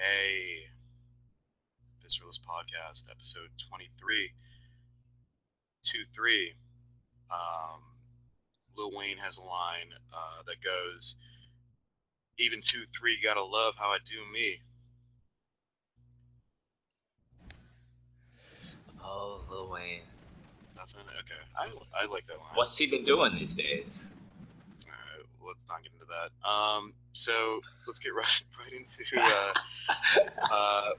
Okay. Visceralist Podcast, episode 23. 2 3. Um, Lil Wayne has a line uh, that goes, Even 2 3, gotta love how I do me. Oh, Lil Wayne. Nothing? Okay. I, I like that line. What's he been doing these days? Let's not get into that. Um, so let's get right, right into. Uh, uh,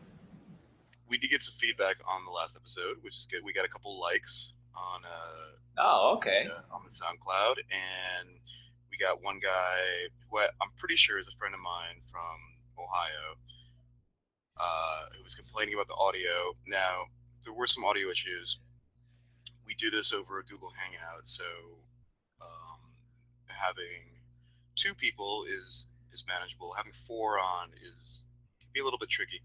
we did get some feedback on the last episode, which is good. We got a couple likes on uh, Oh, okay. uh, on the SoundCloud, and we got one guy who I, I'm pretty sure is a friend of mine from Ohio, uh, who was complaining about the audio. Now there were some audio issues. We do this over a Google Hangout, so um, having two people is is manageable. Having four on is can be a little bit tricky.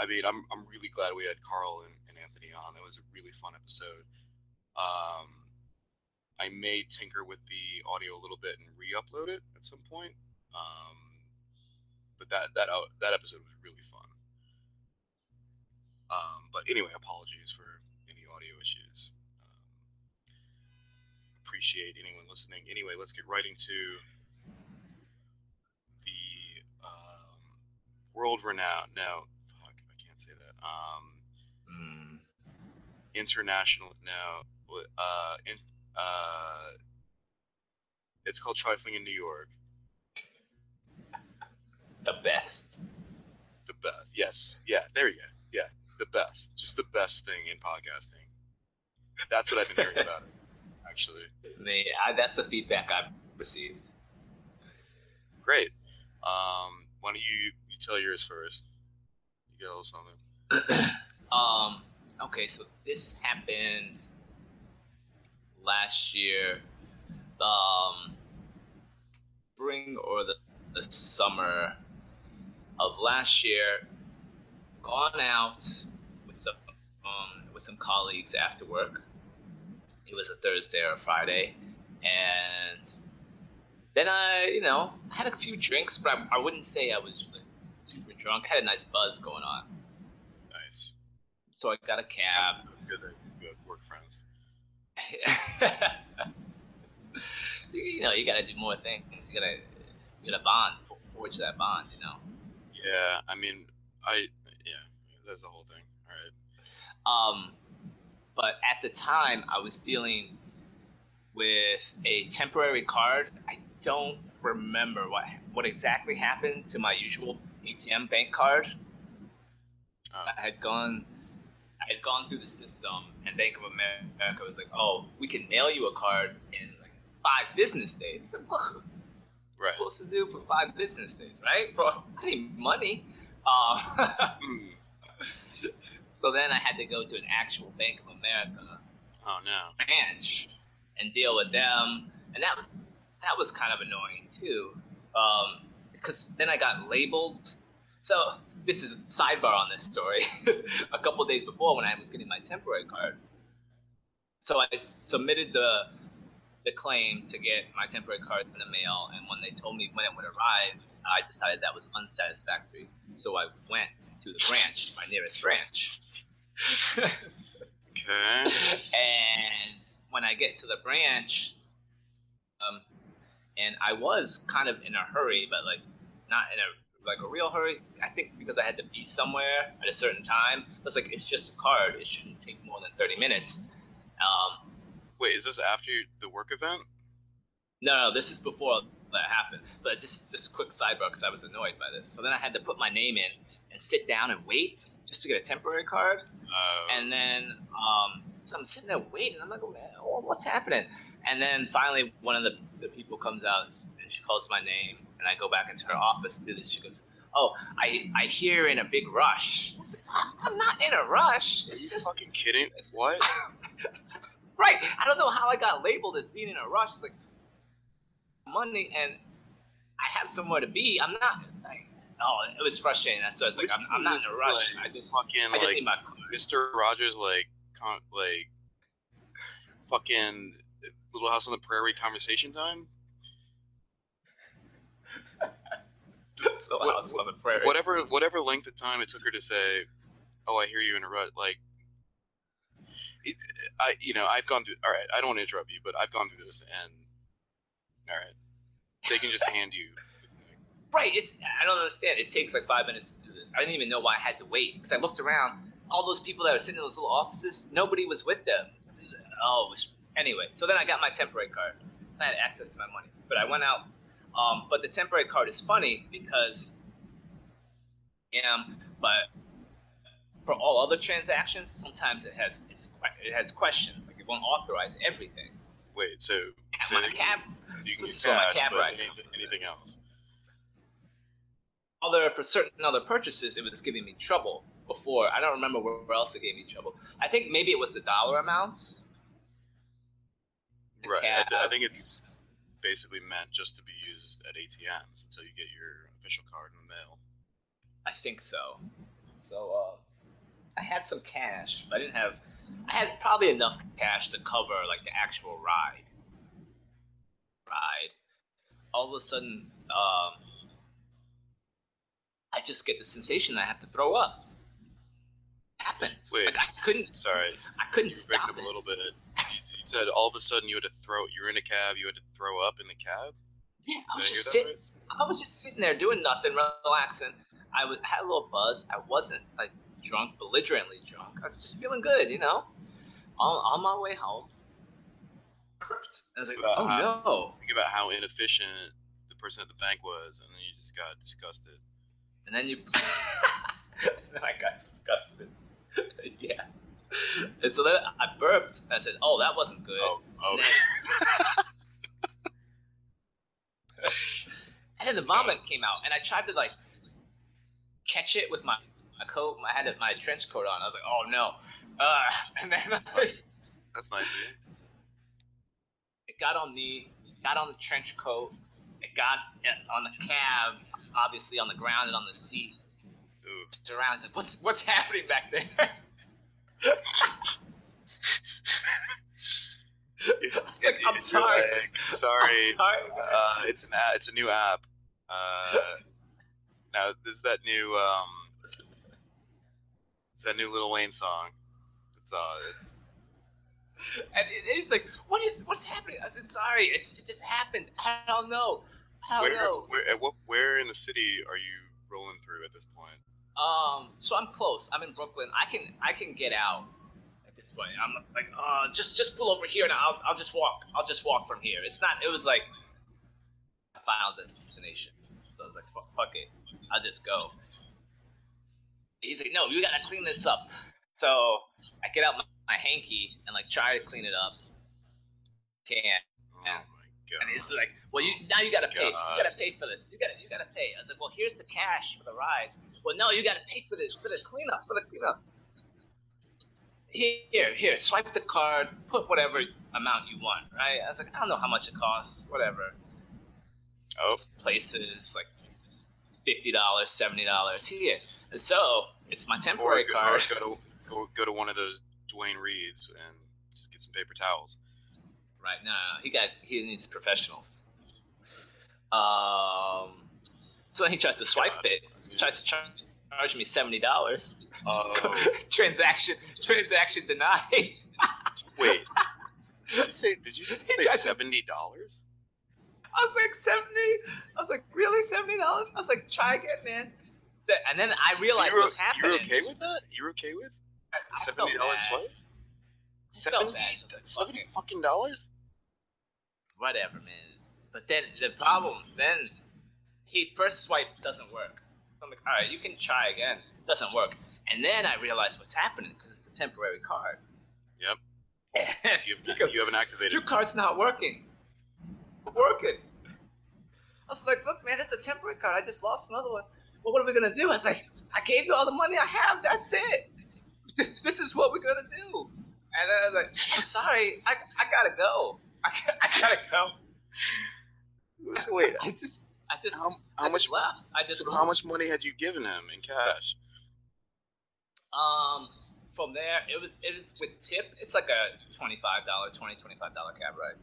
I mean, I'm I'm really glad we had Carl and, and Anthony on. That was a really fun episode. Um, I may tinker with the audio a little bit and re-upload it at some point. Um, but that that out that episode was really fun. Um, but anyway, apologies for any audio issues. Um, appreciate anyone listening. Anyway, let's get right into world renowned. No, fuck, I can't say that. Um, Mm. international now uh in, uh it's called trifling in new york The best. the best yes yeah there you go yeah the best just the best thing in podcasting that's what i've been hearing about it actually Me, I, that's the feedback I've received. great um why don't you tell yours first you little something um. Okay, so this happened last year, um, spring or the, the summer of last year. Gone out with some um, with some colleagues after work. It was a Thursday or a Friday, and then I, you know, had a few drinks, but I, I wouldn't say I was drunk. I had a nice buzz going on. nice So I got a cab. that's, that's good that you work friends you know, you gotta do more things. You gotta, you gotta bond, forge that bond. You know. yeah i mean i yeah that's the whole thing all right Um, but at the time, I was dealing with a temporary card. I don't remember what what exactly happened to my usual ATM bank card. Oh. I had gone, I had gone through the system, and Bank of America was like, "Oh, we can mail you a card in like five business days." I what? right supposed to do for five business days, right? Bro, I need money. Um, so then I had to go to an actual Bank of America oh no branch and deal with them, and that that was kind of annoying too, um, because then I got labeled. So this is a sidebar on this story. a couple days before, when I was getting my temporary card, so I submitted the the claim to get my temporary card in the mail, and when they told me when it would arrive, I decided that was unsatisfactory. So I went to the branch, my nearest branch. okay and when I get to the branch, um, and I was kind of in a hurry, but like not in a like a real hurry. I think because I had to be somewhere at a certain time. I was like, it's just a card. It shouldn't take more than thirty minutes. Um, Wait, is this after the work event? no, no, this is before that happened. But just just a quick sidebar because I was annoyed by this. So then I had to put my name in and sit down and wait just to get a temporary card. Uh, And then um, so I'm sitting there waiting. I'm like, oh, man, oh, what's happening? And then finally, one of the, the people comes out and she calls my name, and I go back into her office and do this. She goes, "Oh, I I hear in a big rush." Like, I'm not in a rush. are you fucking kidding? What? right. I don't know how I got labeled as being in a rush. It's like money, and I have somewhere to be. I'm not. Like, oh, it was frustrating. That's so I was like, I'm, I'm not in a rush. I just fucking I just like my. Mr. Rogers like con- like fucking Little House on the Prairie conversation time. It's still What- out on the prairie. whatever whatever length of time it took her to say, "Oh, I hear you in a rut," like. It, I you know I've gone through. All right, I don't want to interrupt you, but I've gone through this, and all right, they can just hand you. Right. It's I don't understand. It takes like five minutes to do this. I didn't even know why I had to wait because I looked around. All those people that were sitting in those little offices, nobody was with them. Oh, anyway. So then I got my temporary card. I had access to my money, but I went out. Um, but the temporary card is funny because, yeah, but for all other transactions, sometimes it has it's, it has questions. Like it won't authorize everything. Wait, so so my cab, you can get so my cash, cab but ride. anything, anything else? other for certain other purchases, it was giving me trouble before. I don't remember where, where else it gave me trouble. I think maybe it was the dollar amounts. The Right. I, th- I think it's basically meant just to be used at ATMs until you get your official card in the mail. I think so. So uh, I had some cash, but I didn't have. I had probably enough cash to cover like the actual ride. Ride. All of a sudden, um, I just get the sensation I have to throw up. Happens. Wait. Like I couldn't. Sorry, I couldn't you're breaking stop up it. a little bit. You, you said all of a sudden you had to throw. You're in a cab. You had to throw up in the cab. Yeah, I was just that sitting. right? I was just sitting there doing nothing, relaxing. I was had a little buzz. I wasn't like drunk, belligerently drunk. I was just feeling good, you know. On on my way home, I was like, Wow. oh no. Think about how inefficient the person at the bank was, and then you just got disgusted. And then you, and then I got disgusted. yeah. And so then I burped. And I said, oh, that wasn't good. Oh, oh. And then the vomit came out, and I tried to like catch it with my, my coat. I had my trench coat on. I was like, oh no. Uh, and then That's, that's nice of you. it got on me, got on the trench coat, it got uh, on the cab, obviously on the ground and on the seat. Ooh. Around said, what's what's happening back there? I'm sorry. like, sorry. Sorry. Uh, it's an a- it's a new app. Uh, now this is that new um, it's that new Lil Wayne song. It's uh, it's, And it's like, what is what's happening? I said, sorry, it, it just happened. I don't know. I don't where know. where at what where in the city are you rolling through at this point? Um, so I'm close. I'm in Brooklyn. I can I can get out at this point. I'm like, uh, just just pull over here and I'll I'll just walk. I'll just walk from here. It's not. It was like a final destination. So I was like, fuck, fuck it. I'll just go. He's like, no, you gotta clean this up. So I get out my, my hanky and like try to clean it up. Can't. Oh my god! And he's like, "Well, you now you gotta pay. You gotta pay for this. You gotta you gotta pay." I was like, "Well, here's the cash for the ride." Well, no, you gotta pay for this for the cleanup for the cleanup. Here, here, swipe the card, put whatever amount you want, right? I was like, I don't know how much it costs, whatever. Oh, Places like fifty dollars, seventy dollars here, and so it's my or temporary go, or card. go to go, go to one of those Duane Reades and just get some paper towels. Right? No, no, no, he got he needs professionals. Um, so he tries to swipe God. it, tries to charge, charge me seventy dollars. Oh, transaction transaction denied. wait. Did you say? Did you say seventy dollars? I was like seventy. I was like really seventy dollars. I was like try again, man. And then I realized you're, what's happening. you're okay with that? You're okay with the seventy dollars swipe? felt Seventy, bad. seventy fucking dollars? Whatever, man. But then the problem, then he first swipe doesn't work. I'm like, all right, you can try again. It Doesn't work. And then I realized what's happening because it's a temporary card. Yep. You He have, goes, you haven't activated. Your card's not working. Working. I was like, look, man, it's a temporary card. I just lost another one. Well, what are we gonna do? I was like, I gave you all the money I have. That's it. This is what we're gonna do. And then I was like, I'm sorry, I, I gotta go. I, I gotta go. So wait, I just, I just, how, I much? just left. I just So left. how much money had you given him in cash? Um, from there, it was it was with tip. It's like a twenty five dollar, twenty twenty five dollar cab ride.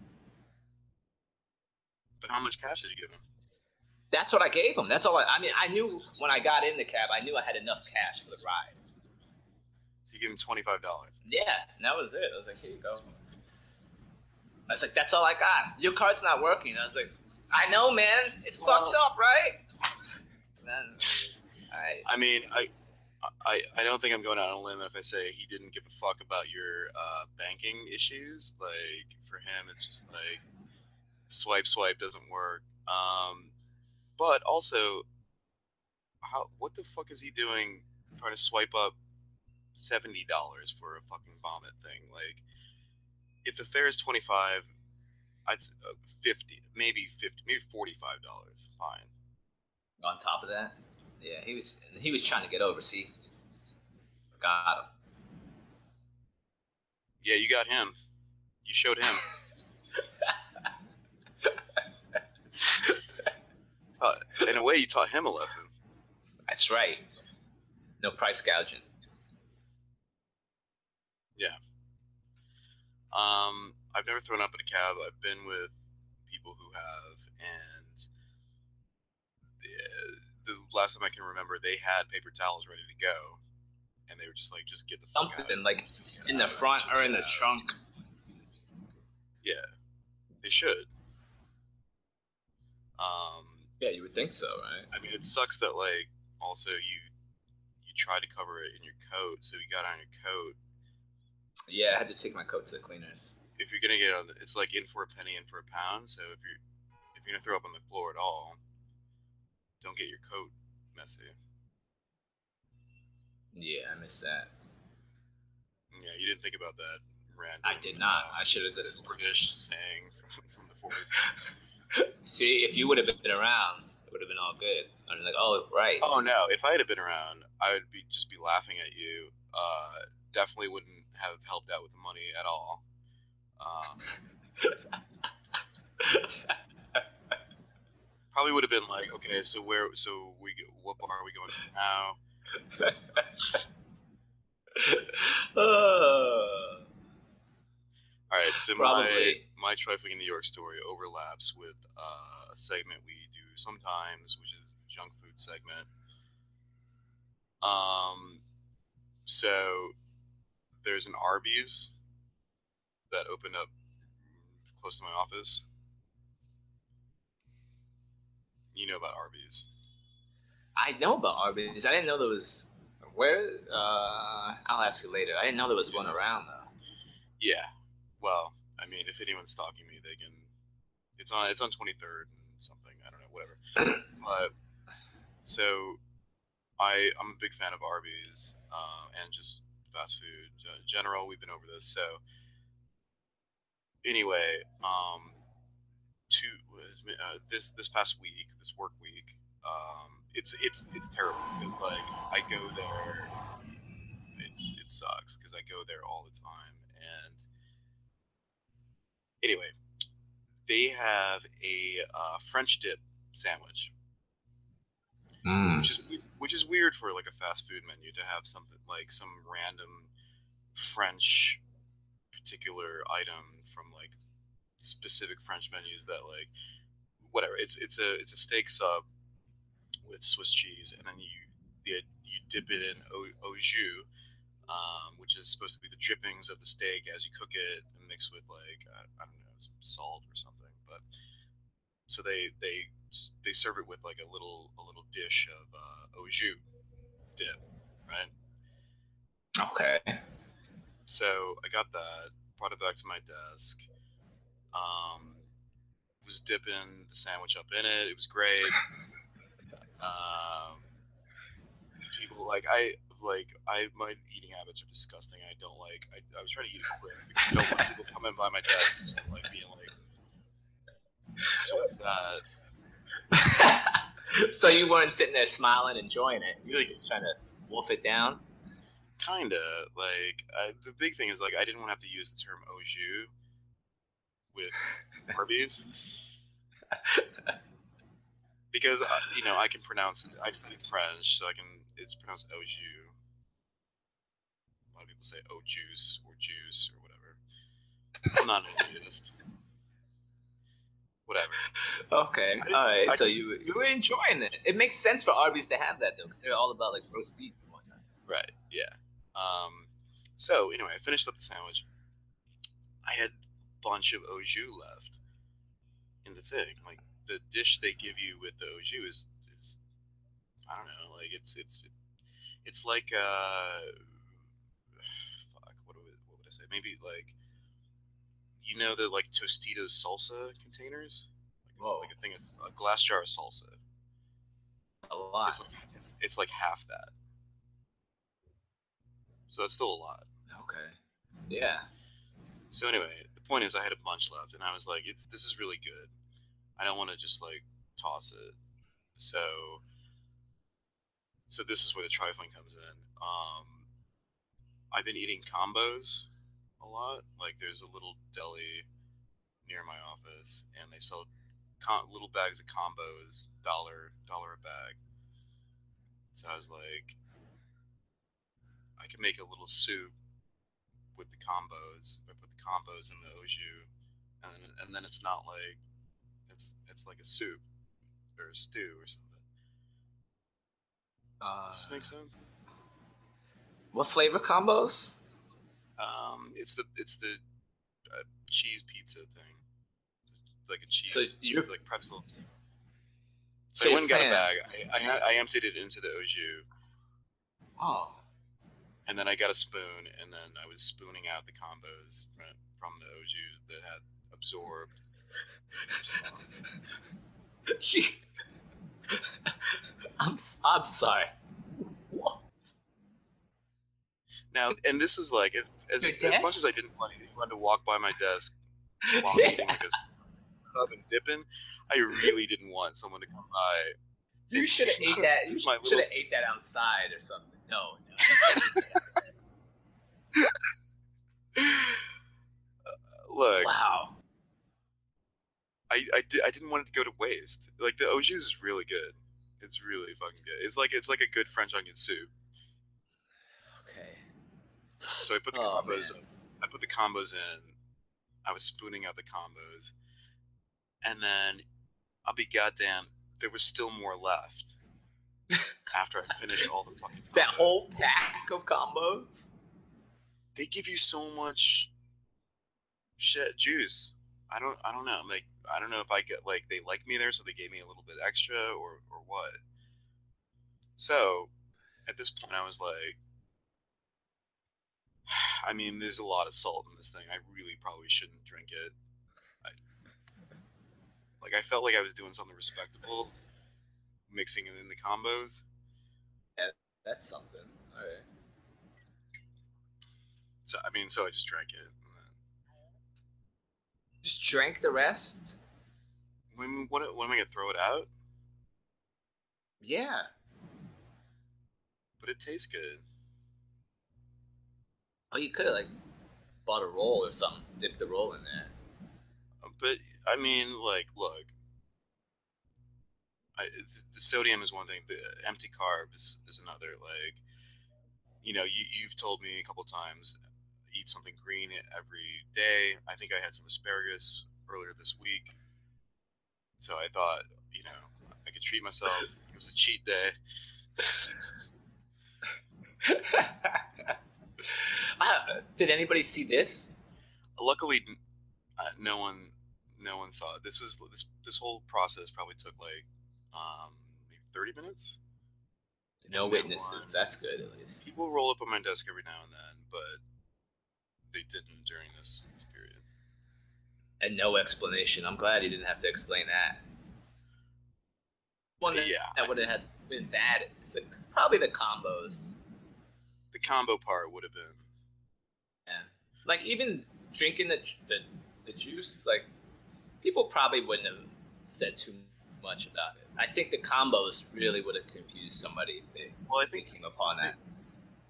But how much cash did you give him? That's what I gave him. That's all. I, I mean, I knew when I got in the cab, I knew I had enough cash for the ride. So you give him twenty five dollars. Yeah, and that was it. I was like, here you go. I was like, that's all I got. Your car's not working. I was like, I know, man. It's well, fucked up, right? I, I mean, I, I, I don't think I'm going out on a limb if I say he didn't give a fuck about your uh, banking issues. Like for him, it's just like swipe, swipe doesn't work. Um, but also, how what the fuck is he doing trying to swipe up seventy dollars for a fucking vomit thing? Like, if the fare is twenty five, I'd uh, fifty, maybe fifty, maybe forty five dollars. Fine. On top of that, yeah, he was he was trying to get over. See, got him. Yeah, you got him. You showed him. taught, in a way, you taught him a lesson. That's right. No price gouging. Yeah. Um, I've never thrown up in a cab. I've been with people who have, and the, the last time I can remember, they had paper towels ready to go, and they were just like, "Just get the fuck Something out." like in the front or in the out. trunk. Yeah, they should. Um, yeah, you would think so, right? I mean, it sucks that like also you you tried to cover it in your coat, so you got on your coat. Yeah, I had to take my coat to the cleaners. If you're gonna get on, the, it's like in for a penny, in for a pound. So if you're if you're gonna throw up on the floor at all, don't get your coat messy. Yeah, I missed that. Yeah, you didn't think about that, random. I did not. I should have said it. British saying from, from the 40s. See, if you would have been around, it would have been all good. I'm like, oh, right. Oh no! If I had been around, I would be just be laughing at you. Uh, definitely wouldn't have helped out with the money at all. Um, probably would have been like, okay, so where, so we, what bar are we going to now? uh. All right, so Probably. my my trifling in New York story overlaps with uh, a segment we do sometimes, which is the junk food segment. Um, so there's an Arby's that opened up close to my office. You know about Arby's? I know about Arby's. I didn't know there was. Where? Uh, I'll ask you later. I didn't know there was one around though. Yeah, well, I mean, if anyone's stalking me, they can. It's on. It's on twenty third and something. I don't know. Whatever. but so, I I'm a big fan of Arby's uh, and just fast food in general. We've been over this. So anyway, um, to uh, this this past week, this work week, um, it's it's it's terrible because like I go there, it's it sucks because I go there all the time and Anyway, they have a uh, French dip sandwich, mm. which is which is weird for like a fast food menu to have something like some random French particular item from like specific French menus that like whatever. It's it's a it's a steak sub with Swiss cheese, and then you you, you dip it in au, au jus, um, which is supposed to be the drippings of the steak as you cook it, and mixed with like I, I don't know some salt or something. But so they they they serve it with like a little a little dish of uh, au jus dip, right? Okay. So I got that, brought it back to my desk. Um, was dipping the sandwich up in it. It was great. Um, people like I like I my eating habits are disgusting. I don't like. I, I was trying to eat it quick because I don't want people coming by my desk and like being like, "So what's that?" so you weren't sitting there smiling, enjoying it. You were just trying to wolf it down. Kinda like I, the big thing is like I didn't want to have to use the term au jus with Arby's because uh, you know I can pronounce. I studied French, so I can. It's pronounced au jus A lot of people say "oh juice" or "juice" or whatever. I'm not an elitist. whatever. Okay, I- all right. I so just- you you were enjoying it. It makes sense for Arby's to have that though, because they're all about like roast beef and whatnot. Right. Yeah. Um. So anyway, I finished up the sandwich. I had a bunch of au jus left in the thing. Like the dish they give you with the au jus is, is I don't know. Like it's it's it's like uh, fuck. What would what would I say? Maybe like you know the like Tostitos salsa containers. Like, Whoa. like a thing a glass jar of salsa. A lot. It's like it's, it's like half that. So that's still a lot. Okay. Yeah. So anyway, the point is, I had a bunch left, and I was like, "It's this is really good. I don't want to just like toss it." So, so this is where the trifling comes in. Um, I've been eating combos a lot. Like, there's a little deli near my office, and they sell com- little bags of combos, dollar dollar a bag. So I was like, I can make a little soup with the combos. I put the combos in the jus, and then, and then it's not like it's it's like a soup or a stew or something. Uh, Does this make sense? what flavor combos? Um, it's the it's the uh, cheese pizza thing, It's like a cheese, So you're- it's like pretzel. So So, I went and got a bag. I, I, I emptied it into the au jus, Oh. And then I got a spoon, and then I was spooning out the combos from, from the jus that had absorbed. She. I'm I'm sorry. What? Now, and this is like as as, as much as I didn't want anyone to walk by my desk while Yeah. eating like a sub and dipping, I really didn't want someone to come by. You should have ate that. You should have ate that outside or something. No. Look, wow. I I, di- I didn't want it to go to waste. Like the au jus is really good. It's really fucking good. It's like it's like a good French onion soup. Okay. So I put the Oh, combos. I put the combos in. I was spooning out the combos, and then I'll be goddamn. There was still more left after I finished all the fucking. Combos. That whole pack of combos. They give you so much shit juice. I don't. I don't know. Like I don't know if I get like they like me there, so they gave me a little bit extra, or or what. So, at this point, I was like, I mean, there's a lot of salt in this thing. I really probably shouldn't drink it. I, like, I felt like I was doing something respectable, mixing it in the combos. That's something. All right. So, I mean, so I just drank it. and then- Just drank the rest. When what? When am I gonna throw it out? Yeah. But it tastes good. Oh, you could have like bought a roll or something. Dip the roll in there. But I mean, like, look, I, th- the sodium is one thing. The empty carbs is another. Like, you know, you you've told me a couple times, eat something green every day. I think I had some asparagus earlier this week, so I thought, you know, I could treat myself. It was a cheat day. uh, did anybody see this? Luckily, uh, no one, no one saw it. This is this this whole process probably took like um maybe thirty minutes. No witnesses. one- That's good at least. People roll up on my desk every now and then, but they didn't during this, this period. And no explanation. I'm glad he didn't have to explain that. One that, Yeah. that would have had been bad. the- probably the combos. The combo part would have been Yeah. Like even drinking the the, the juice, like people probably wouldn't have said too much about it. I think the combos really would have confused somebody if they well. I think came upon that.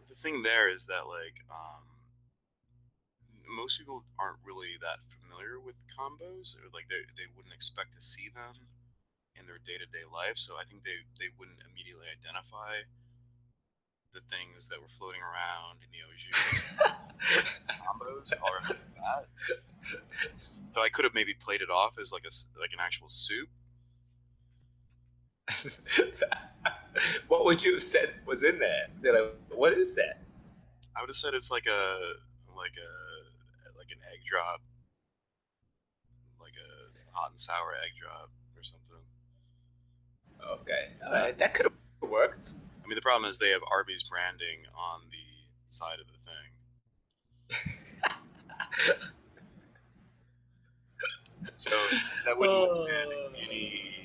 the thing there is that like um, most people aren't really that familiar with combos, or like they they wouldn't expect to see them in their day to day life. So I think they they wouldn't immediately identify the things that were floating around in the jus combos are that. So I could have maybe played it off as like a like an actual soup. what would you have said was in there? I, what is that? I would have said it's like a like a like an egg drop, like a hot and sour egg drop or something. Okay, uh, that could have worked. I mean, the problem is they have Arby's branding on the side of the thing. so that wouldn't oh, withstand any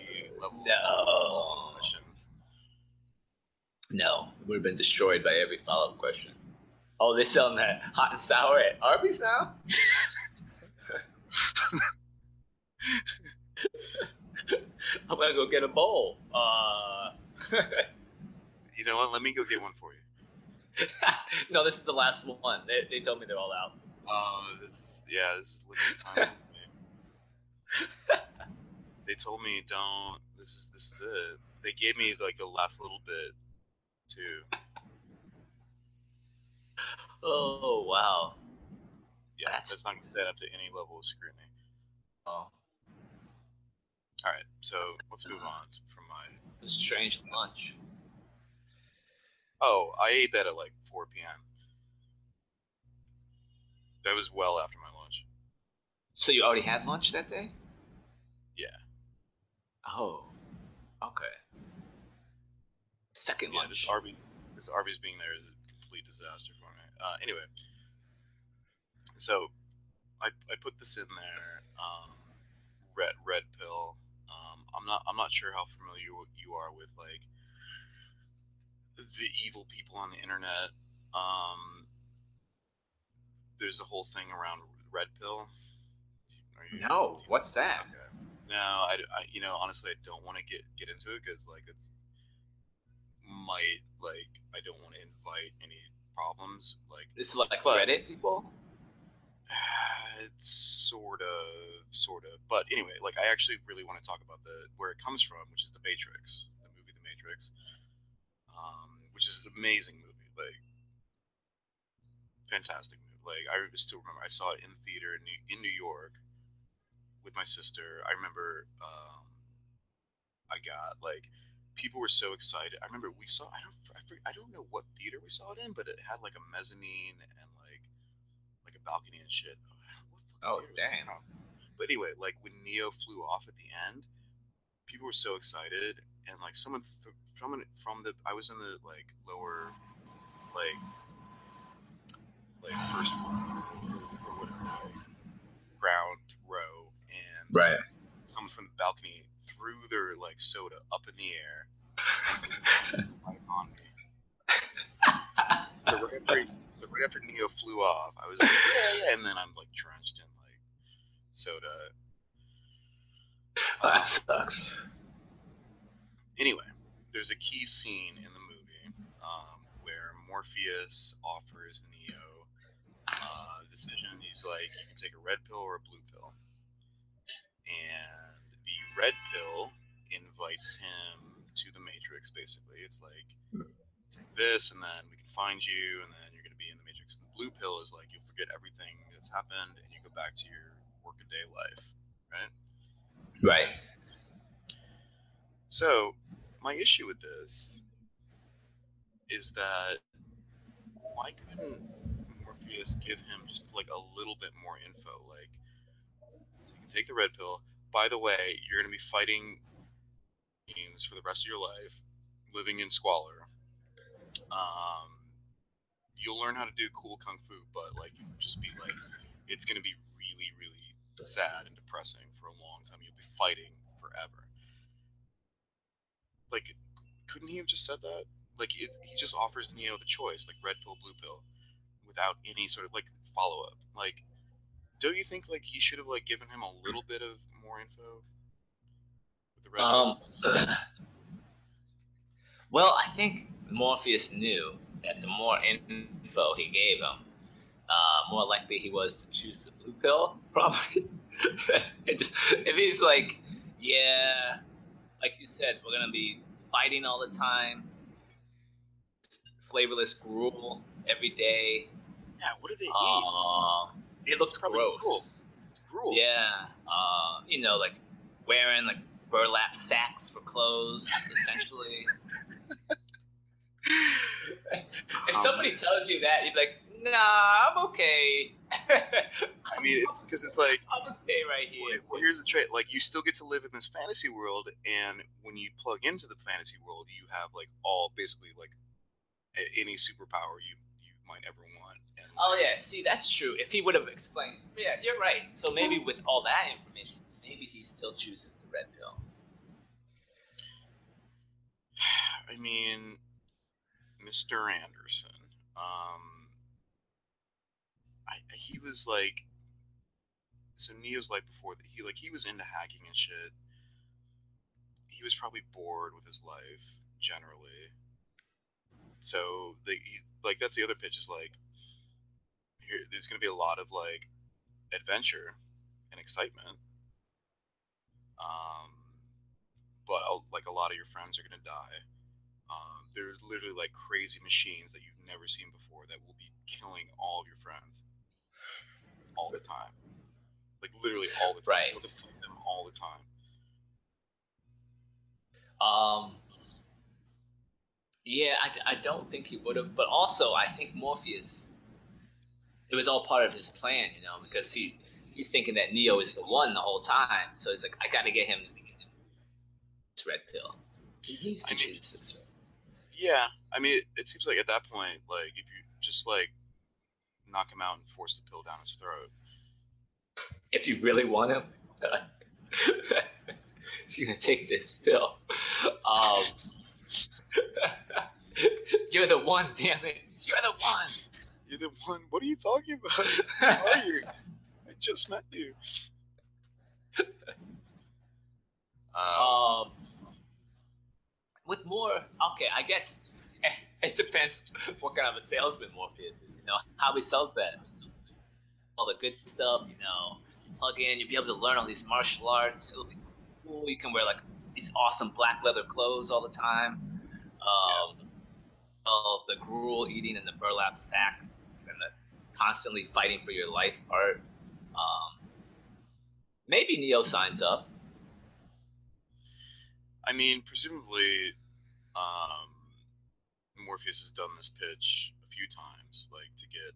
level no. questions. No, it would have been destroyed by every follow-up question. Oh, they're selling that hot and sour at Arby's now? I'm gonna go get a bowl. Uh... you know what? Let me go get one for you. no, this is the last one. They, they told me they're all out. Oh, uh, this is yeah, this is limited time. they told me don't. This is this is it. They gave me like the last little bit too. Oh wow. Yeah, that's, that's not gonna stand up to any level of scrutiny. Oh. All right, so let's move on from my strange lunch. Oh, I ate that at like 4 p.m. That was well after my lunch. So you already had lunch that day? Yeah. Oh. Okay. Second yeah, lunch. this Arby's, this Arby's being there is a complete disaster for me. Uh, anyway, so I, I put this in there. Um, red red pill. Um, I'm not I'm not sure how familiar you are with like the evil people on the internet. Um, there's a whole thing around red pill. You, no, what's that? Okay. No, I, I, you know, honestly, I don't want to get get into it because like it's might like I don't want to invite any problems. Like it's like but, Reddit people. It's sort of, sort of, but anyway, like I actually really want to talk about the where it comes from, which is the Matrix, the movie The Matrix, um, which is an amazing movie, like fantastic movie. Like I still remember, I saw it in theater in New, in New York with my sister. I remember um, I got like people were so excited. I remember we saw I don't I, I don't know what theater we saw it in, but it had like a mezzanine and like like a balcony and shit. Oh, damn. But anyway, like when Neo flew off at the end, people were so excited, and like someone th- from from the I was in the like lower like like first row or whatever like ground right someone from the balcony threw their like soda up in the air right on me. So right, after, so right after Neo flew off, I was like, yeah, yeah, and then I'm like drenched in like soda. That um, sucks. Anyway, there's a key scene in the movie um, where Morpheus offers Neo uh, a decision. He's like, you can take a red pill or a blue pill. And the red pill invites him to the Matrix. Basically, it's like hmm. take this, and then we can find you, and then you're going to be in the Matrix. And the blue pill is like you'll forget everything that's happened, and you go back to your workaday life, right? Right. So, my issue with this is that why couldn't Morpheus give him just like a little bit more info? Like, so you can take the red pill. By the way, you're going to be fighting means for the rest of your life, living in squalor. Um, you'll learn how to do cool kung fu, but like you'll just be like, it's gonna be really, really sad and depressing for a long time. You'll be fighting forever. Like, couldn't he have just said that? Like, it, he just offers Neo the choice, like red pill, blue pill, without any sort of like follow up. Like, don't you think like he should have like given him a little bit of more info? Um, well, I think Morpheus knew that the more info he gave him, uh, more likely he was to choose the blue pill. Probably. just, if he's like, yeah, like you said, we're gonna be fighting all the time. flavorless gruel every day. Yeah, what do they eat? It looks It's gross. gruel. It's gruel. Yeah, uh, you know, like wearing like burlap sacks for clothes, essentially. if somebody tells you that, you'd be like, "Nah, I'm okay. I mean, it's because it's like, I'm gonna stay right here." well, here's the trait. Like, you still get to live in this fantasy world, and when you plug into the fantasy world, you have like all basically like any superpower you you might ever want. Oh yeah, see that's true. If he would have explained, yeah, you're right. So maybe with all that information, maybe he still chooses the red pill. I mean, Mr. Anderson. Um, I he was like, so Neo's like before that. He like he was into hacking and shit. He was probably bored with his life generally. So the he, like that's the other pitch is like, here there's gonna be a lot of like adventure and excitement. Um, but like a lot of your friends are gonna die. Um, there's literally like crazy machines that you've never seen before that will be killing all of your friends all the time. Like literally all the time. Right. You have to fight them all the time. Um, yeah, I, I don't think he would have, but also I think Morpheus. It was all part of his plan, you know, because he he's thinking that Neo is the one the whole time. So he's like, I got to get him this red pill. He needs to I mean- this. Yeah, I mean, it, it seems like at that point, like if you just like knock him out and force the pill down his throat, If you really want him, you're gonna take this pill. Um, you're the one, damn it! You're the one. You're the one. What are you talking about? Who are you? I just met you. Um, with more, okay, I guess it depends what kind of a salesman Morpheus is. You know how he sells that, all the good stuff. You know, plug in, you'll be able to learn all these martial arts. It'll be cool. You can wear like these awesome black leather clothes all the time. Um, all the gruel eating and the burlap sacks and the constantly fighting for your life part. Um, maybe Neo signs up. I mean, presumably, um, Morpheus has done this pitch a few times, like to get,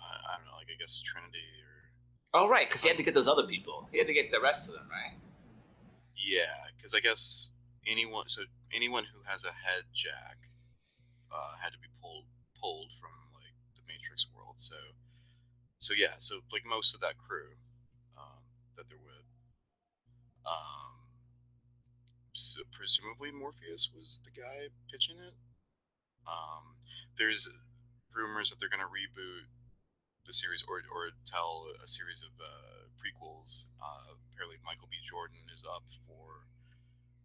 I, I don't know, like I guess Trinity or Oh, right, because he had to get those other people. He had to get the rest of them, right? yeah, because I guess anyone, so anyone who has a head jack, uh, had to be pulled pulled from Matrix world. So, so yeah, so like most of that crew, um, that they're with, um, so presumably Morpheus was the guy pitching it. Um, there's rumors that they're gonna reboot the series or or tell a series of uh, prequels. Uh, apparently, Michael B. Jordan is up for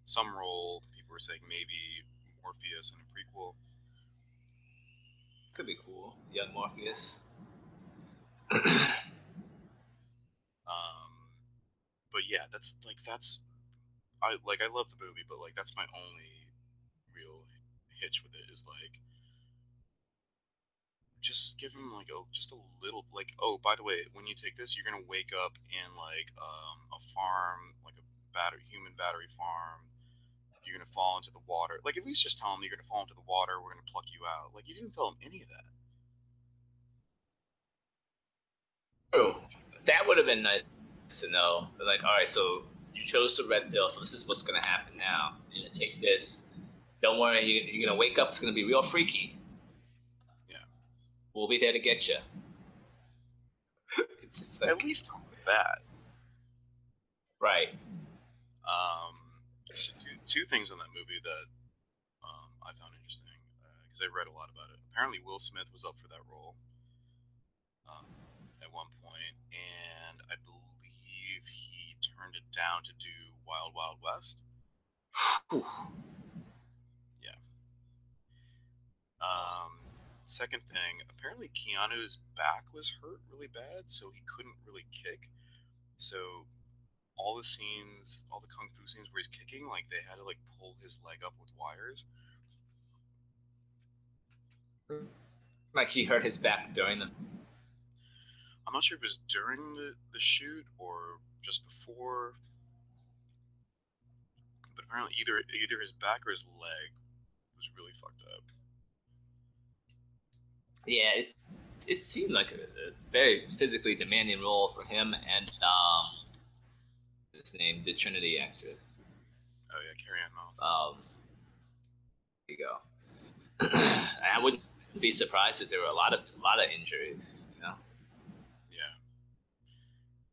some role. People were saying maybe Morpheus in a prequel. Could be cool. Young Morpheus. Um, but yeah, that's like that's I like I love the movie, but like that's my only real hitch with it is like just give him like a just a little like oh by the way when you take this you're gonna wake up in like um, a farm like a battery human battery farm you're gonna fall into the water like at least just tell him you're gonna fall into the water we're gonna pluck you out like you didn't tell him any of that True. That would have been nice to know. They're like, all right, so you chose the red pill, so this is what's gonna happen now. You're gonna take this. Don't worry, you- you're gonna wake up. It's gonna be real freaky. Yeah. We'll be there to get you. like, at least tell him that right. Um, so two, two things on that movie that um, I found interesting because I read a lot about it. Apparently, Will Smith was up for that role um, at one point, and I believe he turned it down to do Wild Wild West. Whew. Um, second thing, apparently Keanu's back was hurt really bad, so he couldn't really kick. So all the scenes, all the kung fu scenes where he's kicking, like they had to like pull his leg up with wires. Like he hurt his back during the. I'm not sure if it was during the, the shoot or just before. But apparently, either either his back or his leg was really fucked up. Yeah, it, it seemed like a, a very physically demanding role for him and um, his name, the Trinity actress. Oh yeah, Carrie Ann Moss. Um, there you go. I wouldn't be surprised if there were a lot of a lot of injuries. You know. Yeah.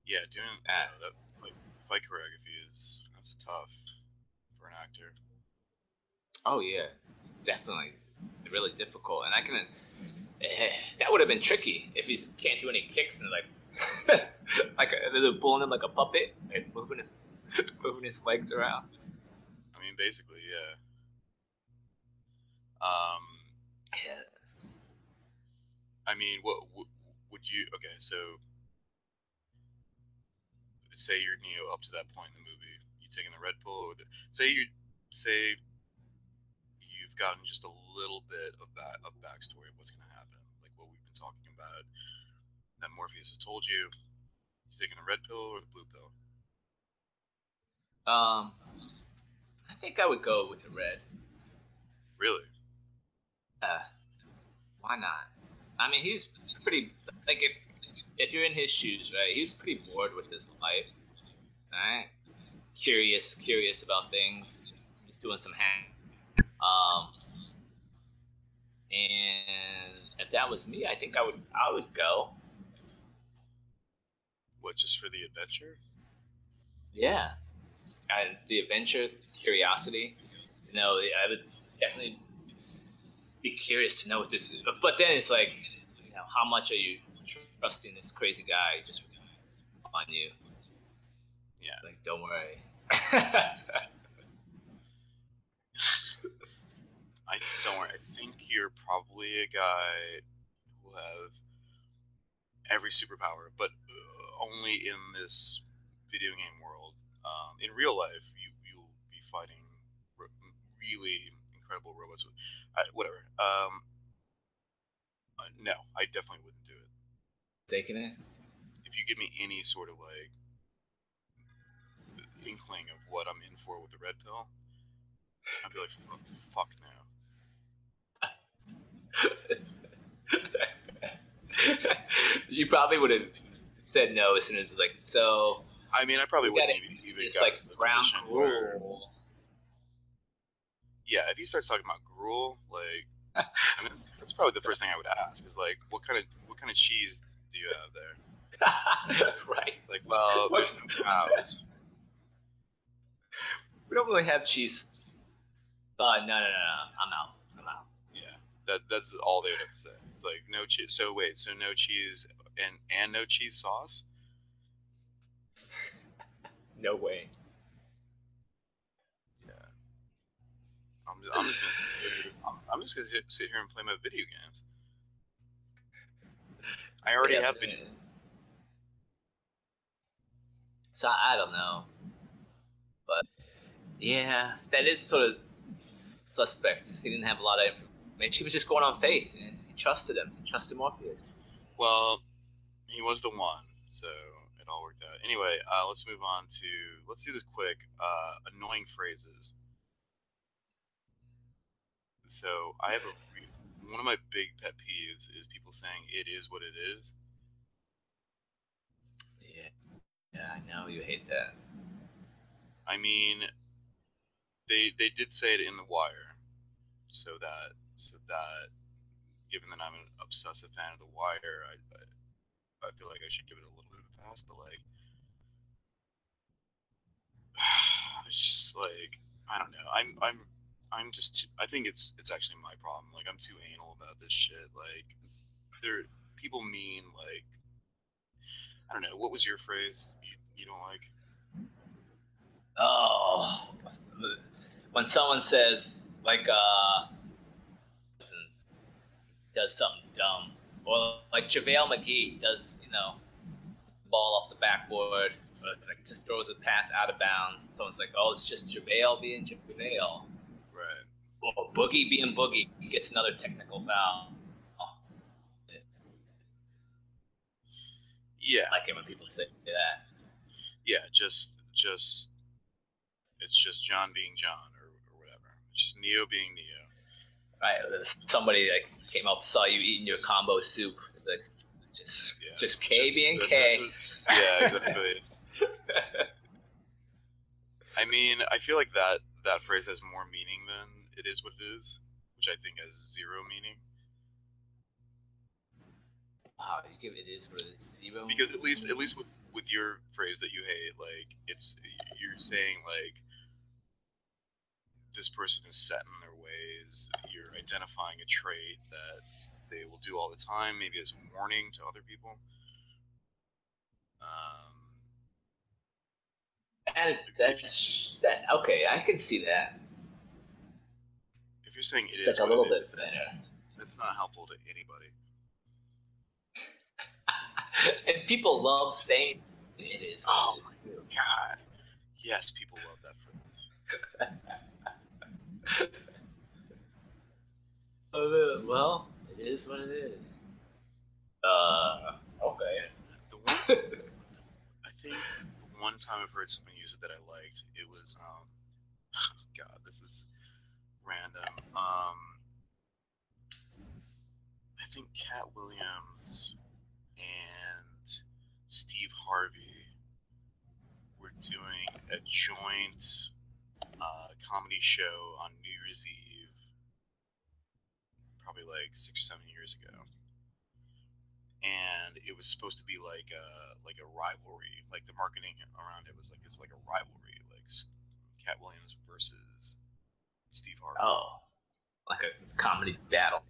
Yeah, doing Ah. you know, that like fight choreography is that's tough for an actor. Oh yeah, definitely, really difficult. And I can, eh, that would have been tricky if he can't do any kicks and like, like uh, they're pulling him like a puppet and moving his, moving his legs around. I mean, basically, yeah. Um, Yeah. I mean, what, what would you? Okay, so say you're Neo up to that point in the movie. You taking the red pill, or the, say you say you've gotten just a little bit of that of backstory of what's going to happen, like what we've been talking about. That Morpheus has told you. You taking the red pill or the blue pill? Um, I think I would go with the red. Really? Uh, why not? I mean, he's pretty like if if you're in his shoes, right? He's pretty bored with his life, right? Curious, curious about things. He's doing some hang. Um, and if that was me, I think I would I would go. What? Just for the adventure? Yeah, and the adventure, curiosity. You know, I would definitely be curious to know what this is. But then it's like, you know, how much are you trusting this crazy guy just on you? Yeah. Like, don't worry. I don't worry. I think you're probably a guy who have every superpower, but uh, only in this video game world. Um, in real life, you you'll be fighting really incredible robots. With, uh, whatever. Um, uh, no, I definitely wouldn't do it. Taking it? If you give me any sort of like inkling of what I'm in for with the red pill, I'd be like, fuck, fuck no. you probably would have said no as soon as like so. I mean, I probably wouldn't even, even got like the brown position where, gruel. yeah, if he starts talking about gruel, like, I mean, that's, that's probably the first thing I would ask is like, what kind of what kind of cheese do you have there? right. It's like, well, there's no cows. We don't really have cheese. Uh, no, no, no, no. I'm out. I'm out. Yeah, that that's all they would have to say. It's like no cheese. So wait, so no cheese and and no cheese sauce? No way. Yeah. I'm just, I'm just gonna sit here, I'm, I'm just gonna sit- sit here and play my video games. I already Yeah, have video. So I don't know, but yeah, that is sort of suspect. He didn't have a lot of information. He was just going on faith, and trusted him. Trusted Morpheus. Well, he was the one, so it all worked out. Anyway, uh, let's move on to let's do this quick. Uh, annoying phrases. So I have a one of my big pet peeves is people saying "it is what it is." Yeah, yeah, I know you hate that. I mean, they they did say it in the Wire, so that so that given that I'm an obsessive fan of the Wire, I I, I feel like I should give it a little bit of a pass. But like, it's just like I don't know. I'm I'm I'm just too, I think it's it's actually my problem. Like I'm too anal about this shit. Like there people mean like I don't know. What was your phrase? You, you don't like? Oh, when someone says like uh does something dumb, or like JaVale McGee does, you know, ball off the backboard, or like just throws a pass out of bounds. Someone's like, oh, it's just JaVale being JaVale. Right. Or Boogie being Boogie, he gets another technical foul. Yeah. I like it when people say that. Yeah, just just it's just John being John or, or whatever. Just Neo being Neo Right. Somebody like came up, saw you eating your combo soup. Like just Yeah. just K Just- being just- K. just- yeah, exactly. I mean, I feel like that that phrase has more meaning than it is what it is, which I think has zero meaning. wow, you give it is what it is. Zero. Because at least at least with with your phrase that you hate, like it's you're saying like this person is set in their ways. You're identifying a trait that they will do all the time, maybe as a warning to other people. Um, and that's that. Okay, I can see that. if you're saying it It's is like a little it bit is, that's not helpful to anybody. and people love saying it is. Oh my too. God, yes, people love that phrase. Uh, well, it is what it is. Uh, okay. The one, I think one time I've heard someone use it that I liked, it was um, God, this is random. Um, I think Katt Williams and Steve Harvey were doing a joint uh, comedy show on New Year's Eve, probably like six or seven years ago and it was supposed to be like a like a rivalry. Like the marketing around it was like it's like a rivalry, like Katt Williams versus Steve Harvey. Oh, like a comedy battle.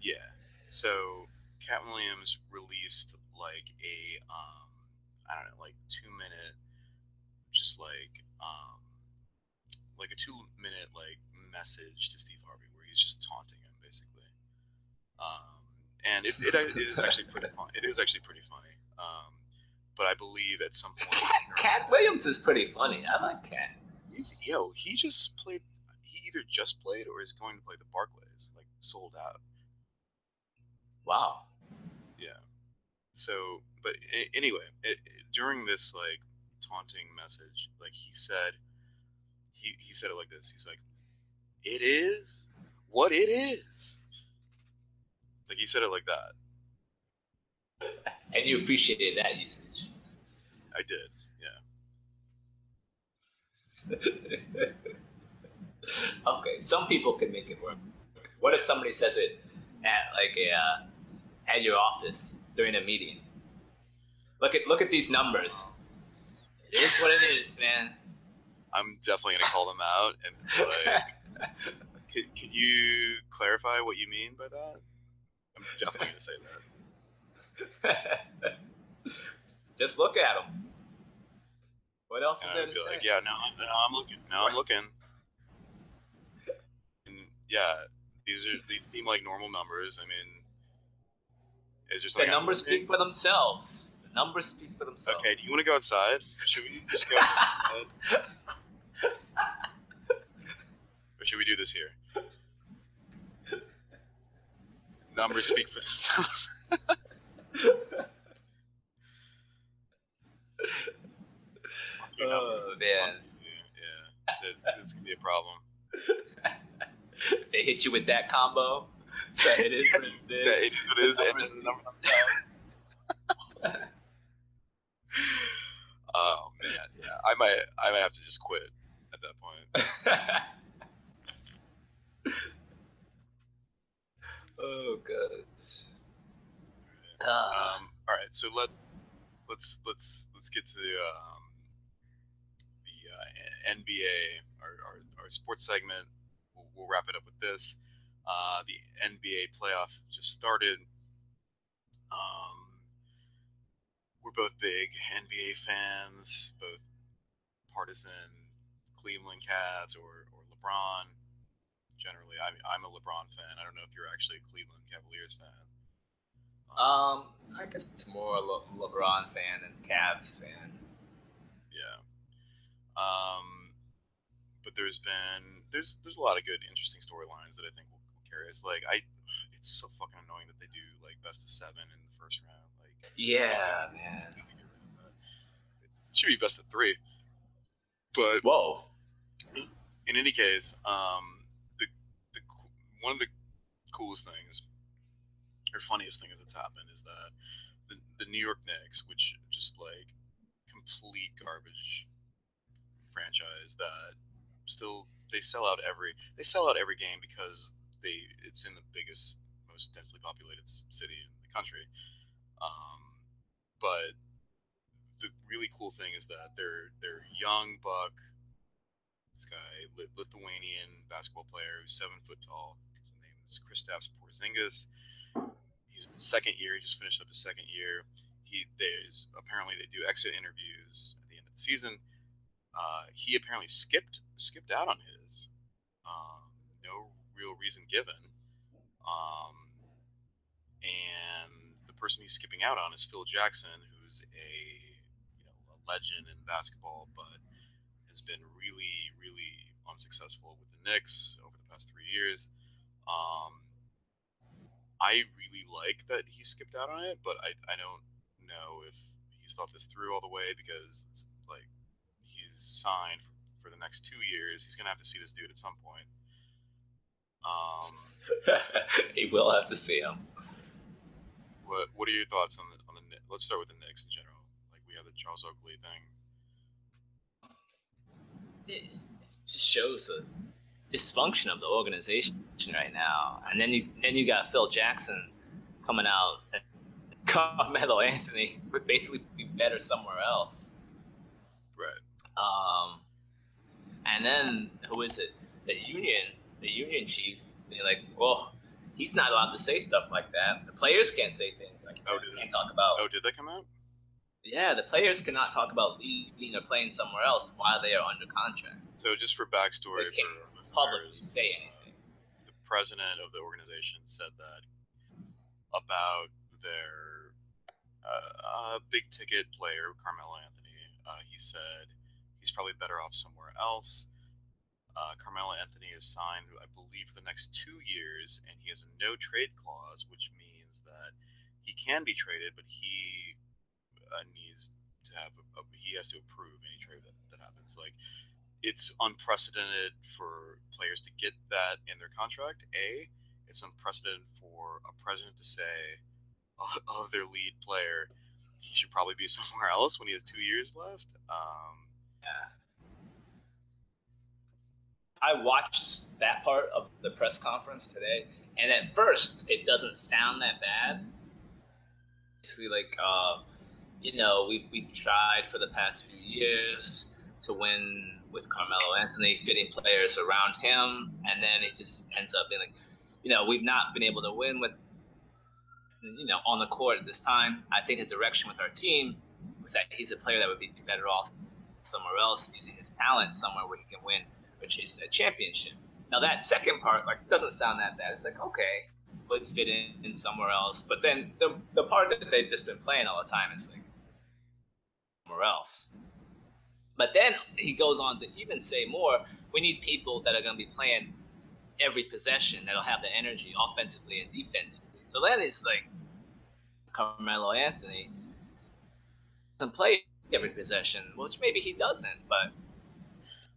Yeah. So Katt Williams released like a um I don't know, like two minute just like um like a two minute like message to Steve Harvey where he's just taunting. Um and it, it, it is actually pretty fun. It is actually pretty funny. Um but I believe at some point Katt, Williams is pretty funny. I like Katt. he's yo, he just played he either just played or is going to play the Barclays, like sold out. Wow. Yeah. So, but anyway, it, it- during this like taunting message, like he said, he he said it like this. He's like, "It is what it is." Like he said it like that. And you appreciated that usage. I did. Yeah. okay, some people can make it work. What if somebody says it at like a uh, at your office during a meeting? Look at look at these numbers. It is what it is, man. I'm definitely gonna call them out and like, can, can you clarify what you mean by that? I'm definitely gonna say that. Just look at them. What else is And there I'd be like, yeah, no, no, I'm looking. No, I'm looking. And yeah, these are these seem like normal numbers. I mean, is there the something I'm numbers speak for themselves. The numbers speak for themselves. Okay, do you want to go outside? Should we just go outside? or should we do this here? Numbers speak for themselves. Oh man, Yeah, that's, that's gonna be a problem. they hit you with that combo. That it is what it is. Yeah, it is what it is, and then the number. oh man, yeah, I might, I might have to just quit at that point. Oh god. Uh, Um, all right, so let let's let's let's get to the um, the uh, NBA, our, our, our sports segment. We'll, we'll wrap it up with this. Uh, the NBA playoffs have just started. Um, we're both big NBA fans, both partisan Cleveland Cavs or, or LeBron. Generally, I'm, I'm a LeBron fan. I don't know if you're actually a Cleveland Cavaliers fan. um, I guess it's more Le- LeBron fan than Cavs fan. Yeah. Um, but there's been there's there's a lot of good, interesting storylines that I think will, will carry us. Like I, it's so fucking annoying that they do like best of seven in the first round. Like Yeah, man. it should be best of three. But Whoa. in any case, um, the the co- one of the coolest things or funniest things that's happened is that the the New York Knicks, which just like complete garbage franchise that still they sell out every they sell out every game because they it's in the biggest most densely populated city in the country. Um, but the really cool thing is that they're they're young buck this guy Lithuanian basketball player who's seven foot tall. His name is Kristaps Porzingis. He's in second year. He just finished up his second year. He there's apparently they do exit interviews at the end of the season. Uh, he apparently skipped skipped out on his. Um, no real reason given. Um, and the person he's skipping out on is Phil Jackson, who's a you know a legend in basketball, but has been really really unsuccessful with the Knicks over the past three years. Um, I really like that he skipped out on it, but I, I don't know if he's thought this through all the way because it's like he's signed for, for the next two years. He's gonna have to see this dude at some point. Um, he will have to see him. what what are your thoughts on the on the let's start with the Knicks in general. Like we have the Charles Oakley thing. It just shows the dysfunction of the organization right now. And then you then you got Phil Jackson coming out. and Carmelo Anthony would basically be better somewhere else. Right. Um, and then who is it? The union, the union chief. They're like, well, he's not allowed to say stuff like that. The players can't say things like that. Oh, do they? can't talk about. Oh, did that come out? Yeah, the players cannot talk about leaving or playing somewhere else while they are under contract. So just for backstory They can't for publicly say uh, anything. the president of the organization said that about their uh, uh, big ticket player Carmelo Anthony. Uh, he said he's probably better off somewhere else. Uh, Carmelo Anthony is signed, I believe, for the next two years, and he has a no trade clause, which means that he can be traded, but he uh, needs to have a, a, he has to approve any trade that, that happens. Like it's unprecedented for players to get that in their contract. A, it's unprecedented for a president to say of their lead player he should probably be somewhere else when he has two years left. Um, Yeah. I watched that part of the press conference today, and at first it doesn't sound that bad. Basically, like, uh, you know, we've, we've tried for the past few years to win with Carmelo Anthony, fitting players around him, and then it just ends up being like, you know, we've not been able to win with, you know, on the court at this time. I think the direction with our team was that he's a player that would be better off somewhere else, using his talent somewhere where he can win or chase a championship. Now that second part like doesn't sound that bad. It's like okay, would fit in, in somewhere else. But then the the part that they've just been playing all the time is like somewhere else. But then he goes on to even say more. We need people that are going to be playing every possession that'll have the energy offensively and defensively. So then it's like Carmelo Anthony doesn't play every possession, which maybe he doesn't, but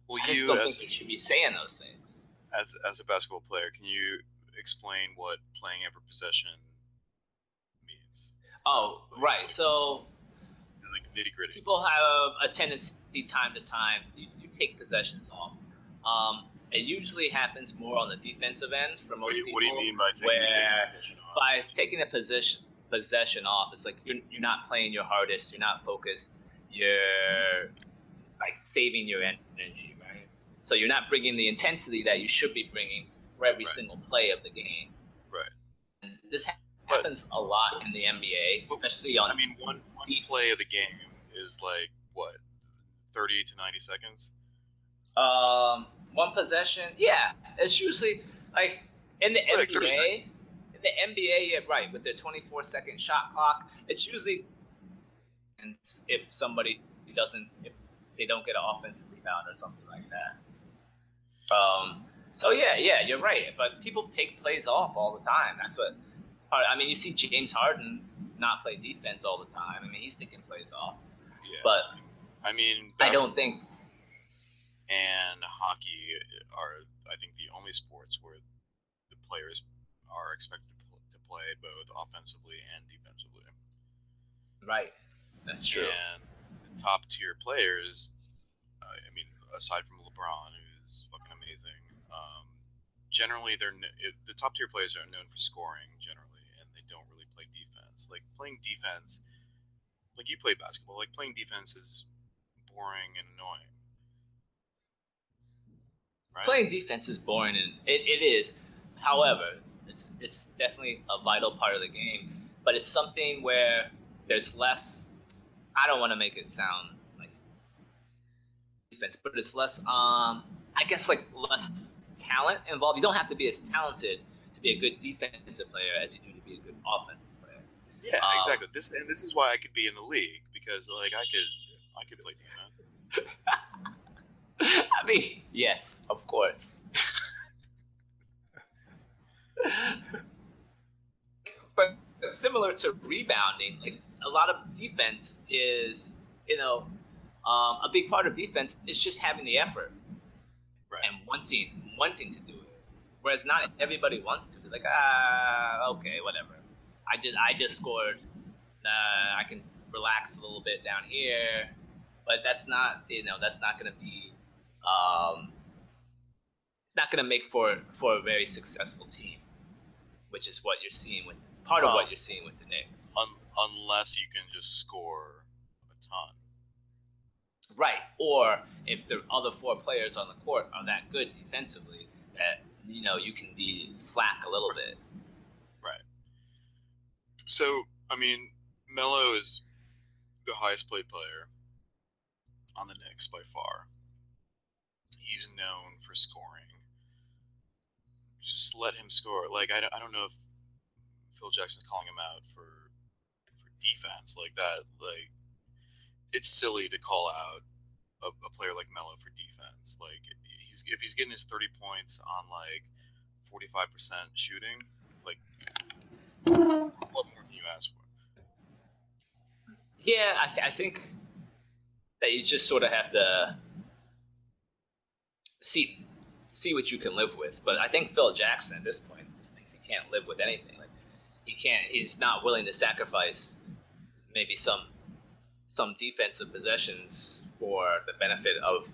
well, I you don't as think he should be saying those things. as as a basketball player, can you explain what playing every possession means? Oh, right. So nitty gritty. people have a tendency time to time you, you take possessions off. Um, it usually happens more on the defensive end for What most do you, people. what do you mean by taking, where taking possession off? by taking a position possession off, it's like you're you're not playing your hardest, you're not focused, you're like saving your energy, right? So you're not bringing the intensity that you should be bringing for every Right. single play of the game. Right. And this ha- But- happens a lot in the NBA, But- especially on I mean, one one play of the game is like what, thirty to ninety seconds. Um, one possession. Yeah, it's usually like in the Like NBA. In the NBA, yeah, right, with their 24 second shot clock, it's usually and if somebody doesn't, if they don't get an offensive rebound or something like that. Um. So yeah, yeah, you're right. But people take plays off all the time. That's what. Part. I mean, you see James Harden not play defense all the time. I mean, he's taking plays off. Yeah. But I mean, I don't think. And hockey are, I think, the only sports where the players are expected to play both offensively and defensively. Right. That's true. And top tier players, uh, I mean, aside from LeBron, who's fucking amazing, um, generally they're the top tier players are known for scoring generally, and they don't really play defense. Like playing defense, like you play basketball, like playing defense is boring and annoying. Right? Playing defense is boring, and it, it is. However, it's, it's definitely a vital part of the game. But it's something where there's less. I don't want to make it sound like defense, but it's less. Um, I guess like less talent involved. You don't have to be as talented to be a good defensive player as you do to be a good offensive. Yeah, um, exactly. This and this is why I could be in the league because like I could I could play defense. I mean, yes, of course. but similar to rebounding, like a lot of defense is, you know, um, a big part of defense is just having the effort right. and wanting wanting to do it. Whereas not everybody wants to. They're like, ah, okay, whatever. I just I just scored. Uh, I can relax a little bit down here, but that's not you know that's not going to be um, it's not going to make for for a very successful team, which is what you're seeing with part of what you're seeing with the Knicks. Un- unless you can just score a ton. Right, or if the other four players on the court are that good defensively, that you know you can be slack a little bit. So I mean, Melo is the highest paid player on the Knicks by far. He's known for scoring just let him score. Like I don't, I don't know if Phil Jackson's calling him out for for defense like that. Like it's silly to call out a, a player like Melo for defense. Like he's if he's getting his thirty points on like forty five percent shooting, like what more can you ask for? Yeah, I, th- I think that you just sort of have to see see what you can live with. But I think Phil Jackson at this point just thinks he can't live with anything. Like he can't. He's not willing to sacrifice maybe some some defensive possessions for the benefit of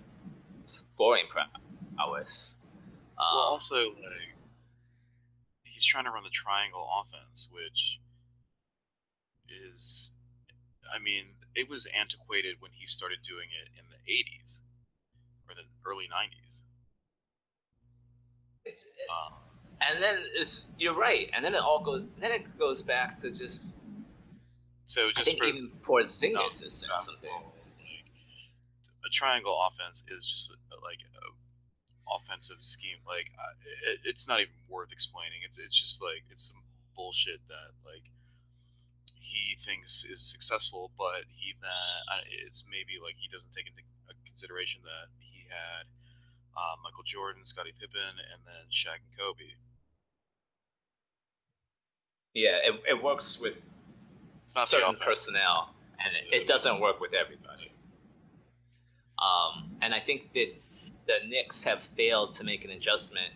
scoring prowess. Um, well, also like he's trying to run the triangle offense, which is, I mean, it was antiquated when he started doing it in the '80s or the early '90s. Um, and then it's you're right, and then it all goes. Then it goes back to just. So just I think for even Porzingis no, is something. Like, a triangle offense is just like a offensive scheme. Like it, it's not even worth explaining. It's it's just like it's some bullshit that like he thinks is successful, but he that it's maybe like he doesn't take into consideration that he had uh, Michael Jordan, Scottie Pippen, and then Shaq and Kobe. Yeah, it, it works with certain personnel, and it, it, doesn't work with everybody. Um, and I think that the Knicks have failed to make an adjustment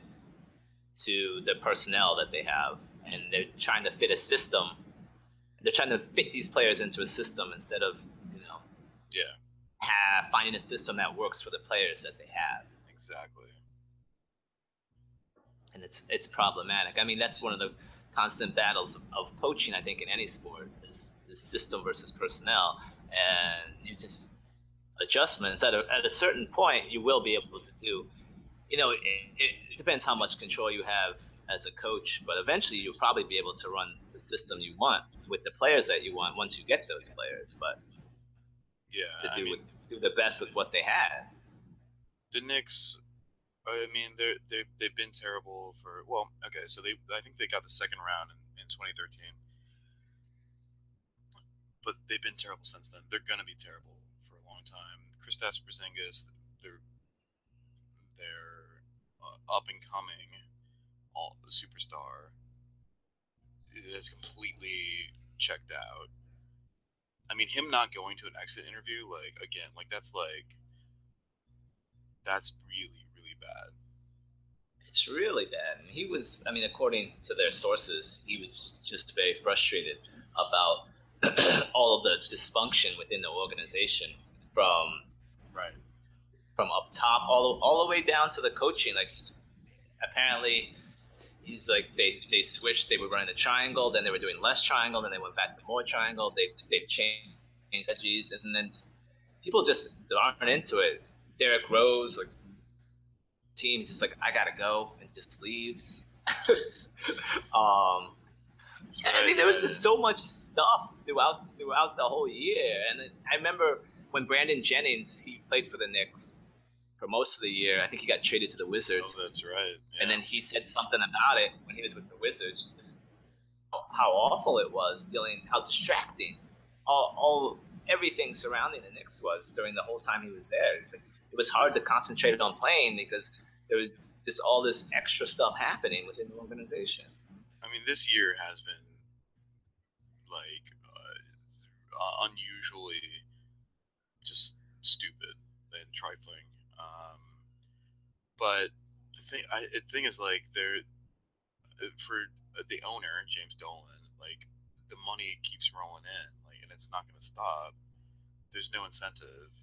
to the personnel that they have, and they're trying to fit a system. They're trying to fit these players into a system instead of, you know, yeah, have, finding a system that works for the players that they have. Exactly. And it's it's problematic. I mean, that's one of the constant battles of of coaching. I think in any sport is, is system versus personnel, and you just adjustments at a at a certain point you will be able to do. You know, it, it depends how much control you have as a coach, but eventually you'll probably be able to run the system you want with the players that you want once you get those players. But yeah, to do I mean, do the best with what they had the Knicks. I mean, they they they've been terrible for well. Okay, so they I think they got the second round in, in 2013, but they've been terrible since then. They're gonna be terrible for a long time. Kristaps Porzingis, they're they're uh, up and coming, all the superstar, has completely checked out. I mean, him not going to an exit interview, like again, like that's like that's really really bad. It's really bad. And he was, I mean, according to their sources, he was just very frustrated about all of the dysfunction within the organization from right from up top all all the way down to the coaching. Like apparently he's like they they switched. They were running the triangle, then they were doing less triangle, then they went back to more triangle. They they've changed strategies, and then people just aren't into it. Derrick Rose, like teams, just like I gotta go, and just leaves. um, right, I mean, there was just so much stuff throughout throughout the whole year, and I remember when Brandon Jennings he played for the Knicks for most of the year. I think he got traded to the Wizards. Oh, that's right. Yeah. And then he said something about it when he was with the Wizards. How awful it was, dealing how distracting all, all everything surrounding the Knicks was during the whole time he was there. Like, it was hard to concentrate on playing because there was just all this extra stuff happening within the organization. I mean, this year has been like uh, unusually just stupid and trifling. But the thing, I, the thing is, like, there uh, for the owner, James Dolan, like, the money keeps rolling in, like, and it's not going to stop. There's no incentive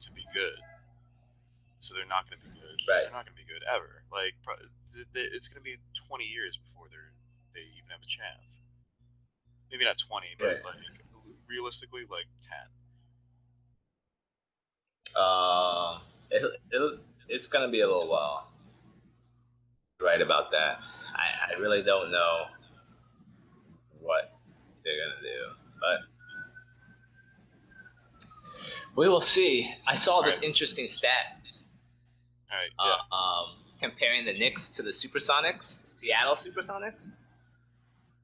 to be good, so they're not going to be good. Right. They're not going to be good ever. Like, it's going to be 20 years before they're they even have a chance. Maybe not 20, but right. like realistically, like 10. Uh, it, it, it's gonna be a little while. Right about that. I, I really don't know what they're gonna do, but we will see. I saw this right. interesting stat. Right. Yeah. Uh, um, comparing the Knicks to the Supersonics, Seattle Supersonics.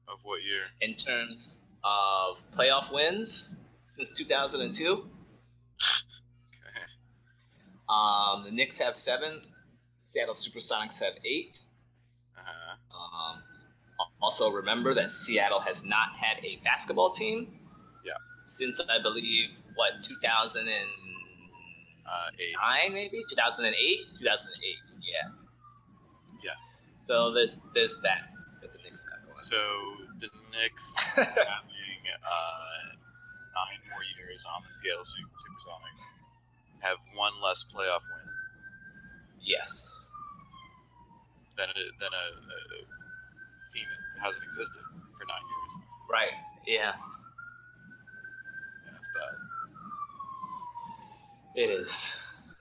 Of what year? In terms of playoff wins since 2002. Um, the Knicks have seven. Seattle SuperSonics have 8 uh-huh. Um, also, remember that Seattle has not had a basketball team. Yeah. Since I believe what 2009 uh, maybe 2008 2008 yeah. Yeah. So there's there's that that the Knicks got going. So the Knicks having uh, nine more years on the Seattle Supersonics have one less playoff win. Yes. Than a, than a, a team that hasn't existed for nine years. Right. Yeah. Yeah, that's bad. It is.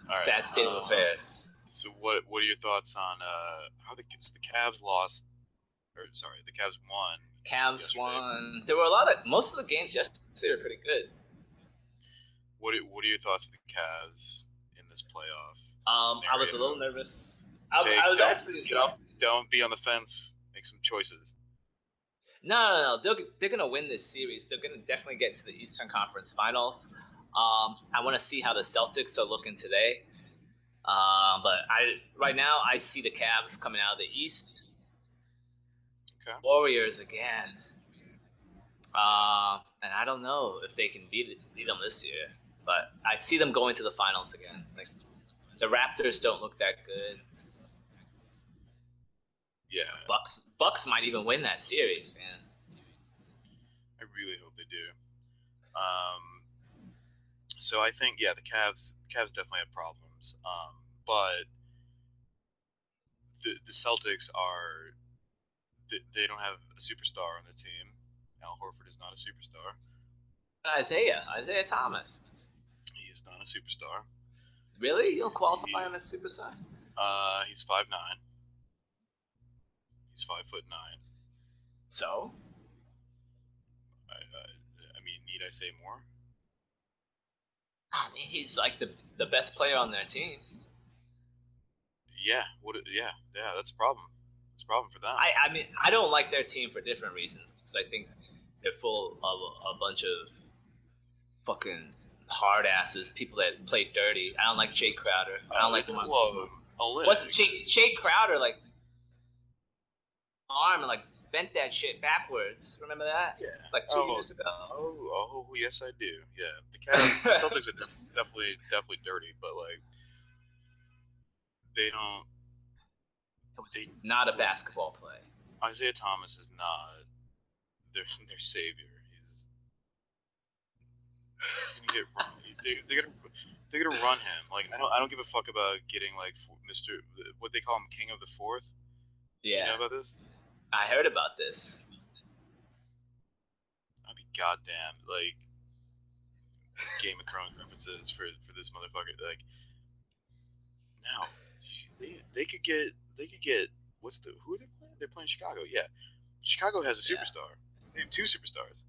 All right. Sad state of uh, affairs. So what what are your thoughts on uh, how the so the Cavs lost? Or sorry, the Cavs won. Cavs yesterday. won. There were a lot of most of the games yesterday were pretty good. What are, what are your thoughts of the Cavs in this playoff? Um, I was a little nervous. I, Jake, I was don't, actually you know, don't be on the fence. Make some choices. No, no, no. They're, they're gonna win this series. They're gonna definitely get to the Eastern Conference Finals. Um, I want to see how the Celtics are looking today. Uh, but I right now I see the Cavs coming out of the East. Okay. Warriors again. Uh, and I don't know if they can beat beat them this year. But I see them going to the finals again. Like the Raptors don't look that good. Yeah. Bucks Bucks might even win that series, man. I really hope they do. Um, so I think yeah, the Cavs the Cavs definitely have problems. Um, but the the Celtics are they, they don't have a superstar on their team. Al Horford is not a superstar. Isaiah, Isaiah Thomas not a superstar. Really? You don't qualify he, him as superstar? Uh, he's five nine. He's five foot nine. So. I, uh, I mean, need I say more? I mean, he's like the the best player on their team. Yeah. What? Yeah. Yeah. That's a problem. That's a problem for them. I I mean, I don't like their team for different reasons. Because I think they're full of a bunch of fucking hard asses, people that play dirty. I don't like Jae Crowder. I don't uh, like well, What's Jae, Jae Crowder like? Arm and like bent that shit backwards. Remember that? Yeah. Like two Oh. years ago. Oh, oh, yes, I do. Yeah, the Cavs, the Celtics are def- definitely, definitely dirty, but like, they don't. It was They, not a basketball play. Isaiah Thomas is not their their savior. He's gonna get run. They, they're gonna they're gonna run him. Like I don't I don't give a fuck about getting like Mister what they call him King of the Fourth. Yeah, You know about this? I heard about this. I'd be goddamn like Game of Thrones references for for this motherfucker. Like no, they, they could get they could get what's the who are they playing? They're playing Chicago. Yeah, Chicago has a Yeah. superstar. They have two superstars.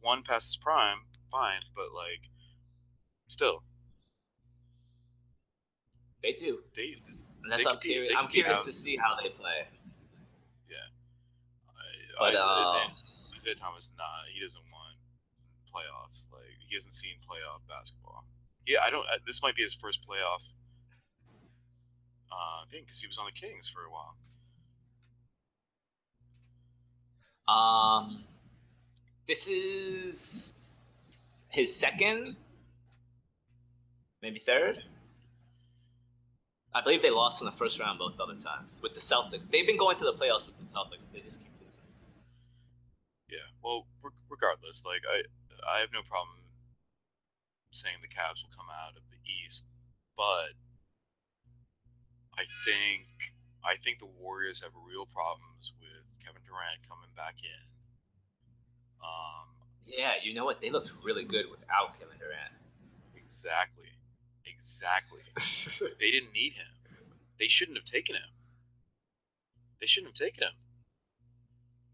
One past his prime, fine, but like still They do. they. And that's They I'm be- curious. I'm curious out. to see how they play. I, But, uh, Isaiah, Thomas not. He doesn't want playoffs. Like he hasn't seen playoff basketball. Yeah, I don't. Uh, this might be his first playoff uh, thing because he was on the Kings for a while. Um, this is his second, maybe third. I believe they lost in the first round both other times with the Celtics. They've been going to the playoffs with the Celtics. They just keep losing. Yeah. Well, regardless, like I, I have no problem saying the Cavs will come out of the East, but I think I think the Warriors have real problems with Kevin Durant coming back in. Um, Yeah, you know what? They looked really good without Kevin Durant. exactly, exactly. They didn't need him. They shouldn't have taken him. They shouldn't have taken him.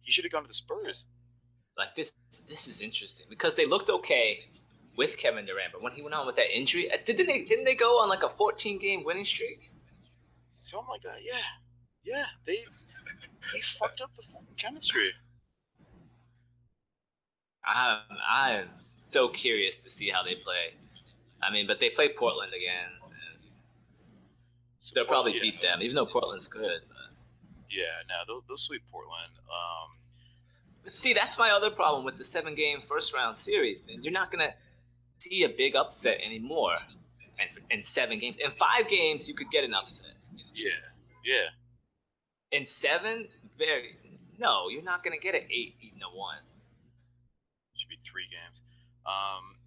He should have gone to the Spurs. like this, this is interesting because they looked okay with Kevin Durant, but when he went on with that injury, uh, didn't they? Didn't they go on like a 14 game winning streak? Something like that. Yeah, yeah. They he fucked up the fucking chemistry. I'm I'm so curious to see how they play. I mean, but they play Portland again. So they'll probably Portland- beat them, even though Portland's good. But. Yeah, no, they'll they'll sweep Portland. Um, but see, that's my other problem with the seven game first round series. Man, you're not gonna see a big upset anymore. And in seven games, in five games, you could get an upset. yeah, yeah. In seven, very no, you're not gonna get an eight beating a one. Three games. Um,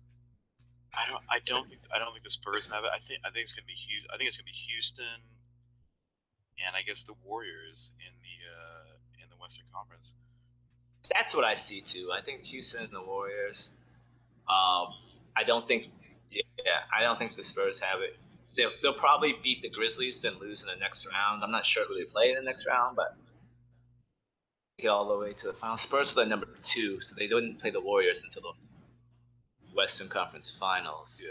I don't. I don't think. I don't think the Spurs have it. I think. I think it's gonna be. Hu- I think it's gonna be Houston, and I guess the Warriors in the uh, in the Western Conference. That's what I see too. I think Houston and the Warriors. Um, I don't think. Yeah, I don't think the Spurs have it. They'll, they'll probably beat the Grizzlies, then lose in the next round. I'm not sure who they play in the next round, but get all the way to the final. Spurs were the number two, so they didn't play the Warriors until the Western Conference Finals. Yeah.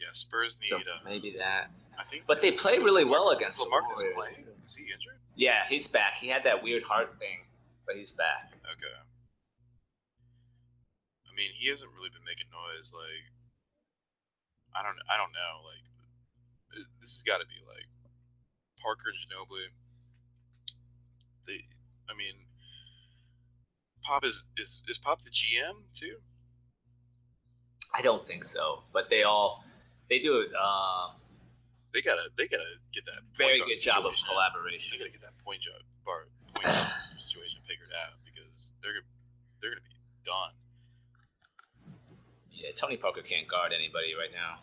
Yeah. Spurs need. So Uh, maybe that. I think. But they play really LaMarcus- well is against the LaMarcus Warriors. playing? Is he injured? Yeah, he's back. He had that weird heart thing, but he's back. Okay. I mean, he hasn't really been making noise. Like, I don't, I don't know. Like, this has got to be like Parker and Ginobili. They, I mean, Pop is is is Pop the GM too? I don't think so, but they all they do it. Uh, They gotta, they gotta get that point very good job of collaboration. They gotta get that point job bar point situation figured out because they're they're gonna be done. Yeah, Tony Parker can't guard anybody right now.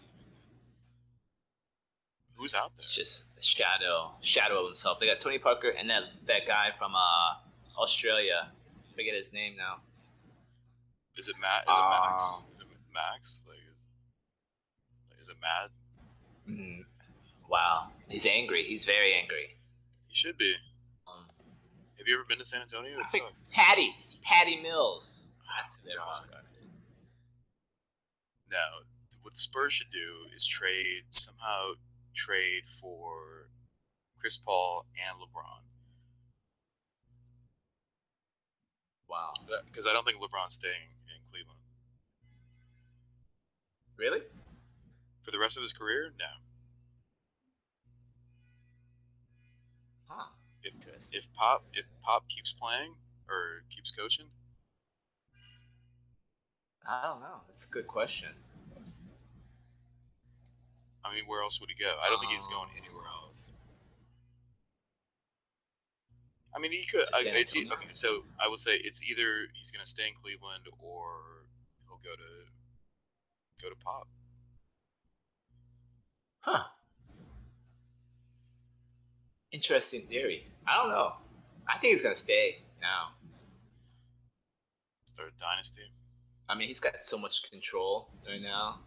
Who's out there? It's just shadow, shadow of himself. They got Tony Parker and that that guy from uh, Australia. Forget his name now. Is it Matt? Is it Max? Um, Is it Max? Like, is, is it Matt? Mm, wow, he's angry. He's very angry. He should be. Um, Have you ever been to San Antonio? It sucks. Patty, Patty Mills. That's Oh, their God. point guard. No, what the Spurs should do is trade somehow trade for Chris Paul and LeBron Wow. because I don't think LeBron's staying in Cleveland Really? for the rest of his career. No, Huh. if if Pop if Pop keeps playing or keeps coaching? I don't know. That's a good question. I mean, where else would he go? I don't think he's going Um, anywhere else. I mean, he could. I, it's e- okay. So I will say it's either he's going to stay in Cleveland or he'll go to go to Pop. Huh. Interesting theory. I don't know. I think he's gonna stay now. Start a dynasty. I mean, he's got so much control right now.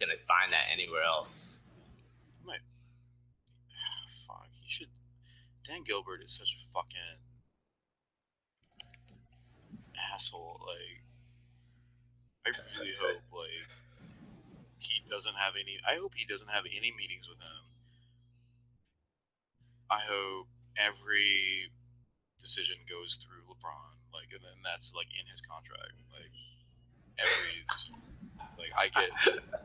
Gonna find that anywhere else. Might. Ah, fuck. He should. Dan Gilbert is such a fucking asshole. Like, I really hope like he doesn't have any. I hope he doesn't have any meetings with him. I hope every decision goes through LeBron. Like, and then that's like in his contract. Like every decision. Like I get,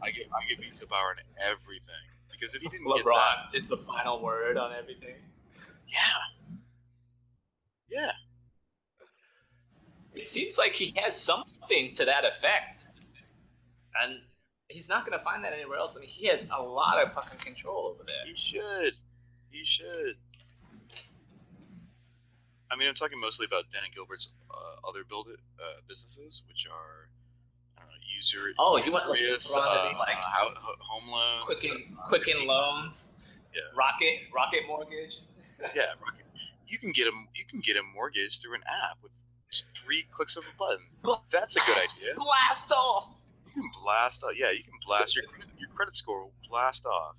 I get, I get veto power on everything because if he didn't get that, LeBron is the final word on everything. yeah, yeah, It seems like he has something to that effect, and he's not gonna find that anywhere else. I mean, he has a lot of fucking control over there. he should, he should. I mean, I'm talking mostly about Dan Gilbert's uh, other build uh, businesses, which are Oh, you want, like, Usurious, LeBron to uh, like uh, home loans, Quicken, uh, Quicken Loans, Yeah, Rocket, Rocket Mortgage. yeah. Rocket. You can get a you can get a mortgage through an app with three clicks of a button. That's a good idea. Blast off. You can blast off. Yeah, you can blast your credit, your credit score will blast off.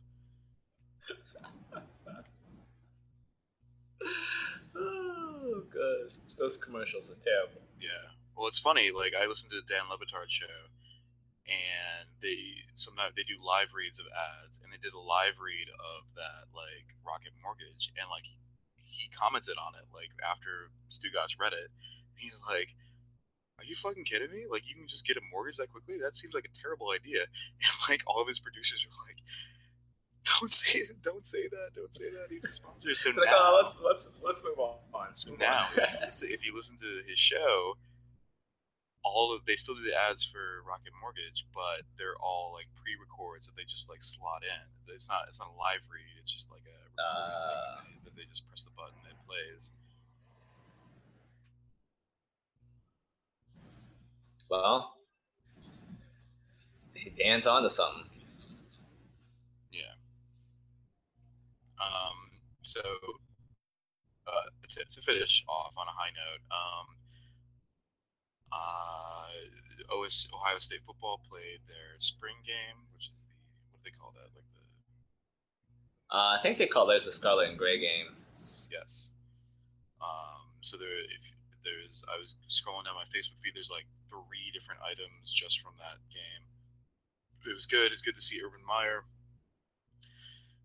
Oh gosh, those commercials are terrible. Yeah. Well, it's funny. Like I listened to the Dan Le Batard show, and they sometimes they do live reads of ads, and they did a live read of that like Rocket Mortgage, and like he commented on it like after Stugatz read it. He's like, "Are you fucking kidding me? Like you can just get a mortgage that quickly? That seems like a terrible idea." And like all of his producers were like. Don't say don't say that. Don't say that. He's a sponsor. So like, oh, now, oh, let's let's let's move on. so now, if you, listen, if you listen to his show, all of they still do the ads for Rocket Mortgage, but they're all like pre-records that they just like slot in. It's not it's not a live read. It's just like a thing that they just press the button and it plays. well, Dan's on to something. Yeah. Um. So, uh, to, to finish off on a high note, um, uh, OS Ohio State football played their spring game, which is the what do they call that? Like the Uh, I think they call theirs the Scarlet and Gray game. yes. Um. So there, if there's, I was scrolling down my Facebook feed. There's like three different items just from that game. It was good. It's good to see Urban Meyer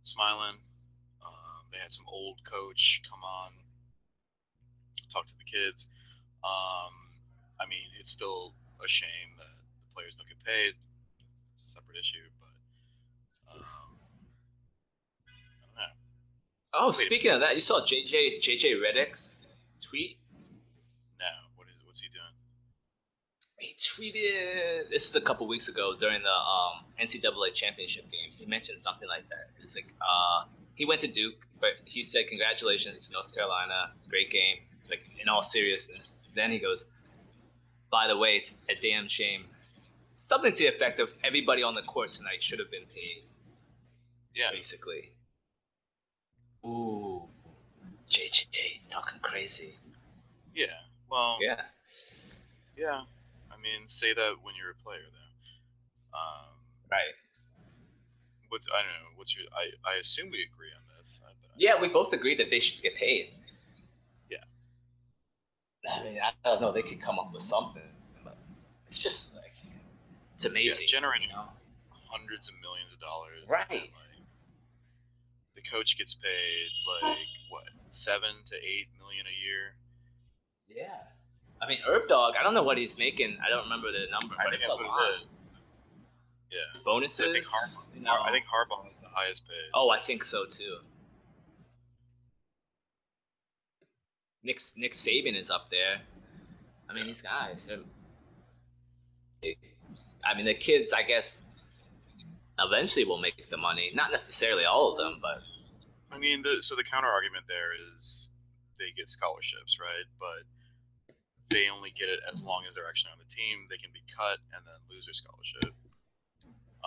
smiling. Um, they had some old coach come on, talk to the kids. Um, I mean, it's still a shame that the players don't get paid. It's a separate issue, but um, I don't know. Oh, Wait speaking of that, you saw JJ JJ Redick's tweet. No, what is what's he doing? He tweeted this is a couple weeks ago during the um, NCAA championship game. He mentioned something like that. It's like uh, he went to Duke, but he said congratulations to North Carolina. It's a great game. It's like in all seriousness. Then he goes, by the way, it's a damn shame. Something to the effect of everybody on the court tonight should have been paid, Yeah, basically. Ooh, JJ talking crazy. yeah. Well, Yeah. yeah. I mean, say that when you're a player, though. Um, Right. what's I don't know. What's your? I I assume we agree on this. I, I- Yeah, we both agree that they should get paid. I mean, I don't know. They could come up with something, but it's just like it's amazing. Yeah, generating you know? hundreds of millions of dollars. Right. like, the coach gets paid like what seven to eight million a year. Yeah. I mean, Herb Dog. I don't know what he's making. I don't remember the number, I but think it's that's a what lot. it is. Yeah. Bonuses. I think Harbaugh, you know. I think Harbaugh is the highest paid. Oh, I think so too. Nick Nick Saban is up there. I mean, these guys. I mean, the kids. I guess eventually will make the money. Not necessarily all of them, but. I mean, the, so the counter argument there is they get scholarships, right? But they only get it as long as they're actually on the team. They can be cut and then lose their scholarship.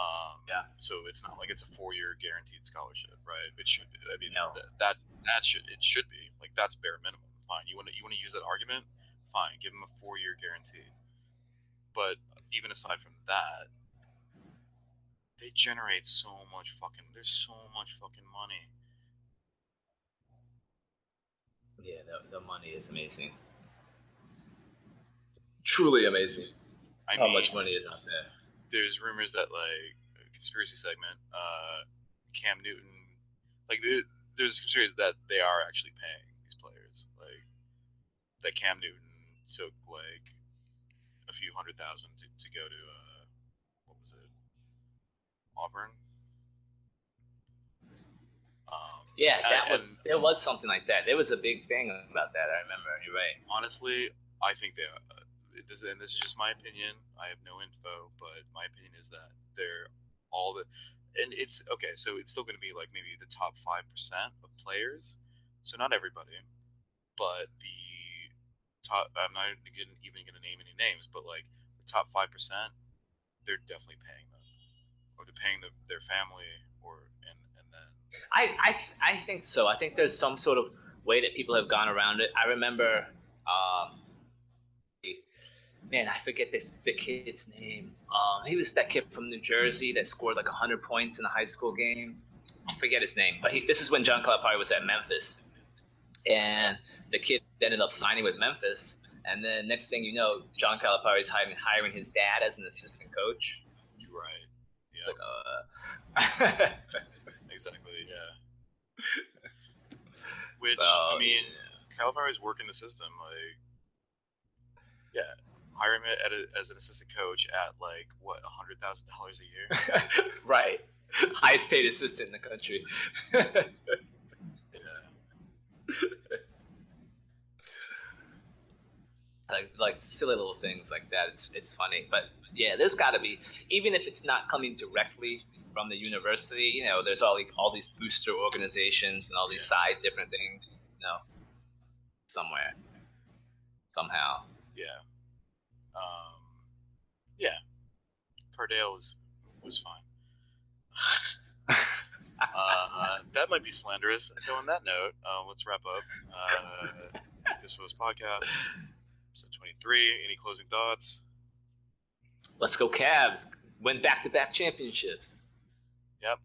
Um, yeah. So it's not like it's a four-year guaranteed scholarship, right? It should be. I mean, no. th- that that should it should be like that's bare minimum. Fine. You want to you want to use that argument? Fine. Give them a four-year guarantee. But even aside from that, they generate so much fucking. There's so much fucking money. Yeah, the, the money is amazing. Truly amazing. I how mean, much money is out there. there's rumors that like conspiracy segment, uh, Cam Newton, like there, there's conspiracy that they are actually paying these players, like that Cam Newton took like a few hundred thousand to, to go to uh, what was it, Auburn. Um, Yeah, and- that was and there was something like that. There was a big thing about that. I remember. You're right. honestly, I think they. Uh, this, and this is just my opinion. I have no info, but my opinion is that they're all the, and it's okay. So it's still going to be like maybe the top five percent of players. So not everybody, but the top. I'm not even going to name any names, but like the top five percent, they're definitely paying them, or they're paying the, their family, or and and then I, I I think so. I think there's some sort of way that people have gone around it. I remember, um, man, I forget this the kid's name. Um, he was that kid from New Jersey that scored like hundred points in a high school game. I forget his name, but he, this is when John Calipari was at Memphis, and the kid ended up signing with Memphis. And then next thing you know, John Calipari is hiring, hiring his dad as an assistant coach. you're right. Yeah, like, uh, exactly. Yeah. Which So, I mean, Calipari's working the system. Like, yeah, hiring him at a, as an assistant coach at like what a hundred thousand dollars a year. right. Highest paid assistant in the country. Yeah, like like silly little things like that. It's it's funny, but yeah, there's got to be even if it's not coming directly from the university. You know, there's all these all these booster organizations and all these side different things. You know, somewhere, somehow. yeah, um, yeah. Cardale was was fine. uh, that might be slanderous. So on that note, uh, let's wrap up. Uh, this was podcast twenty three. Any closing thoughts? Let's go Cavs! Win back-to-back championships. Yep.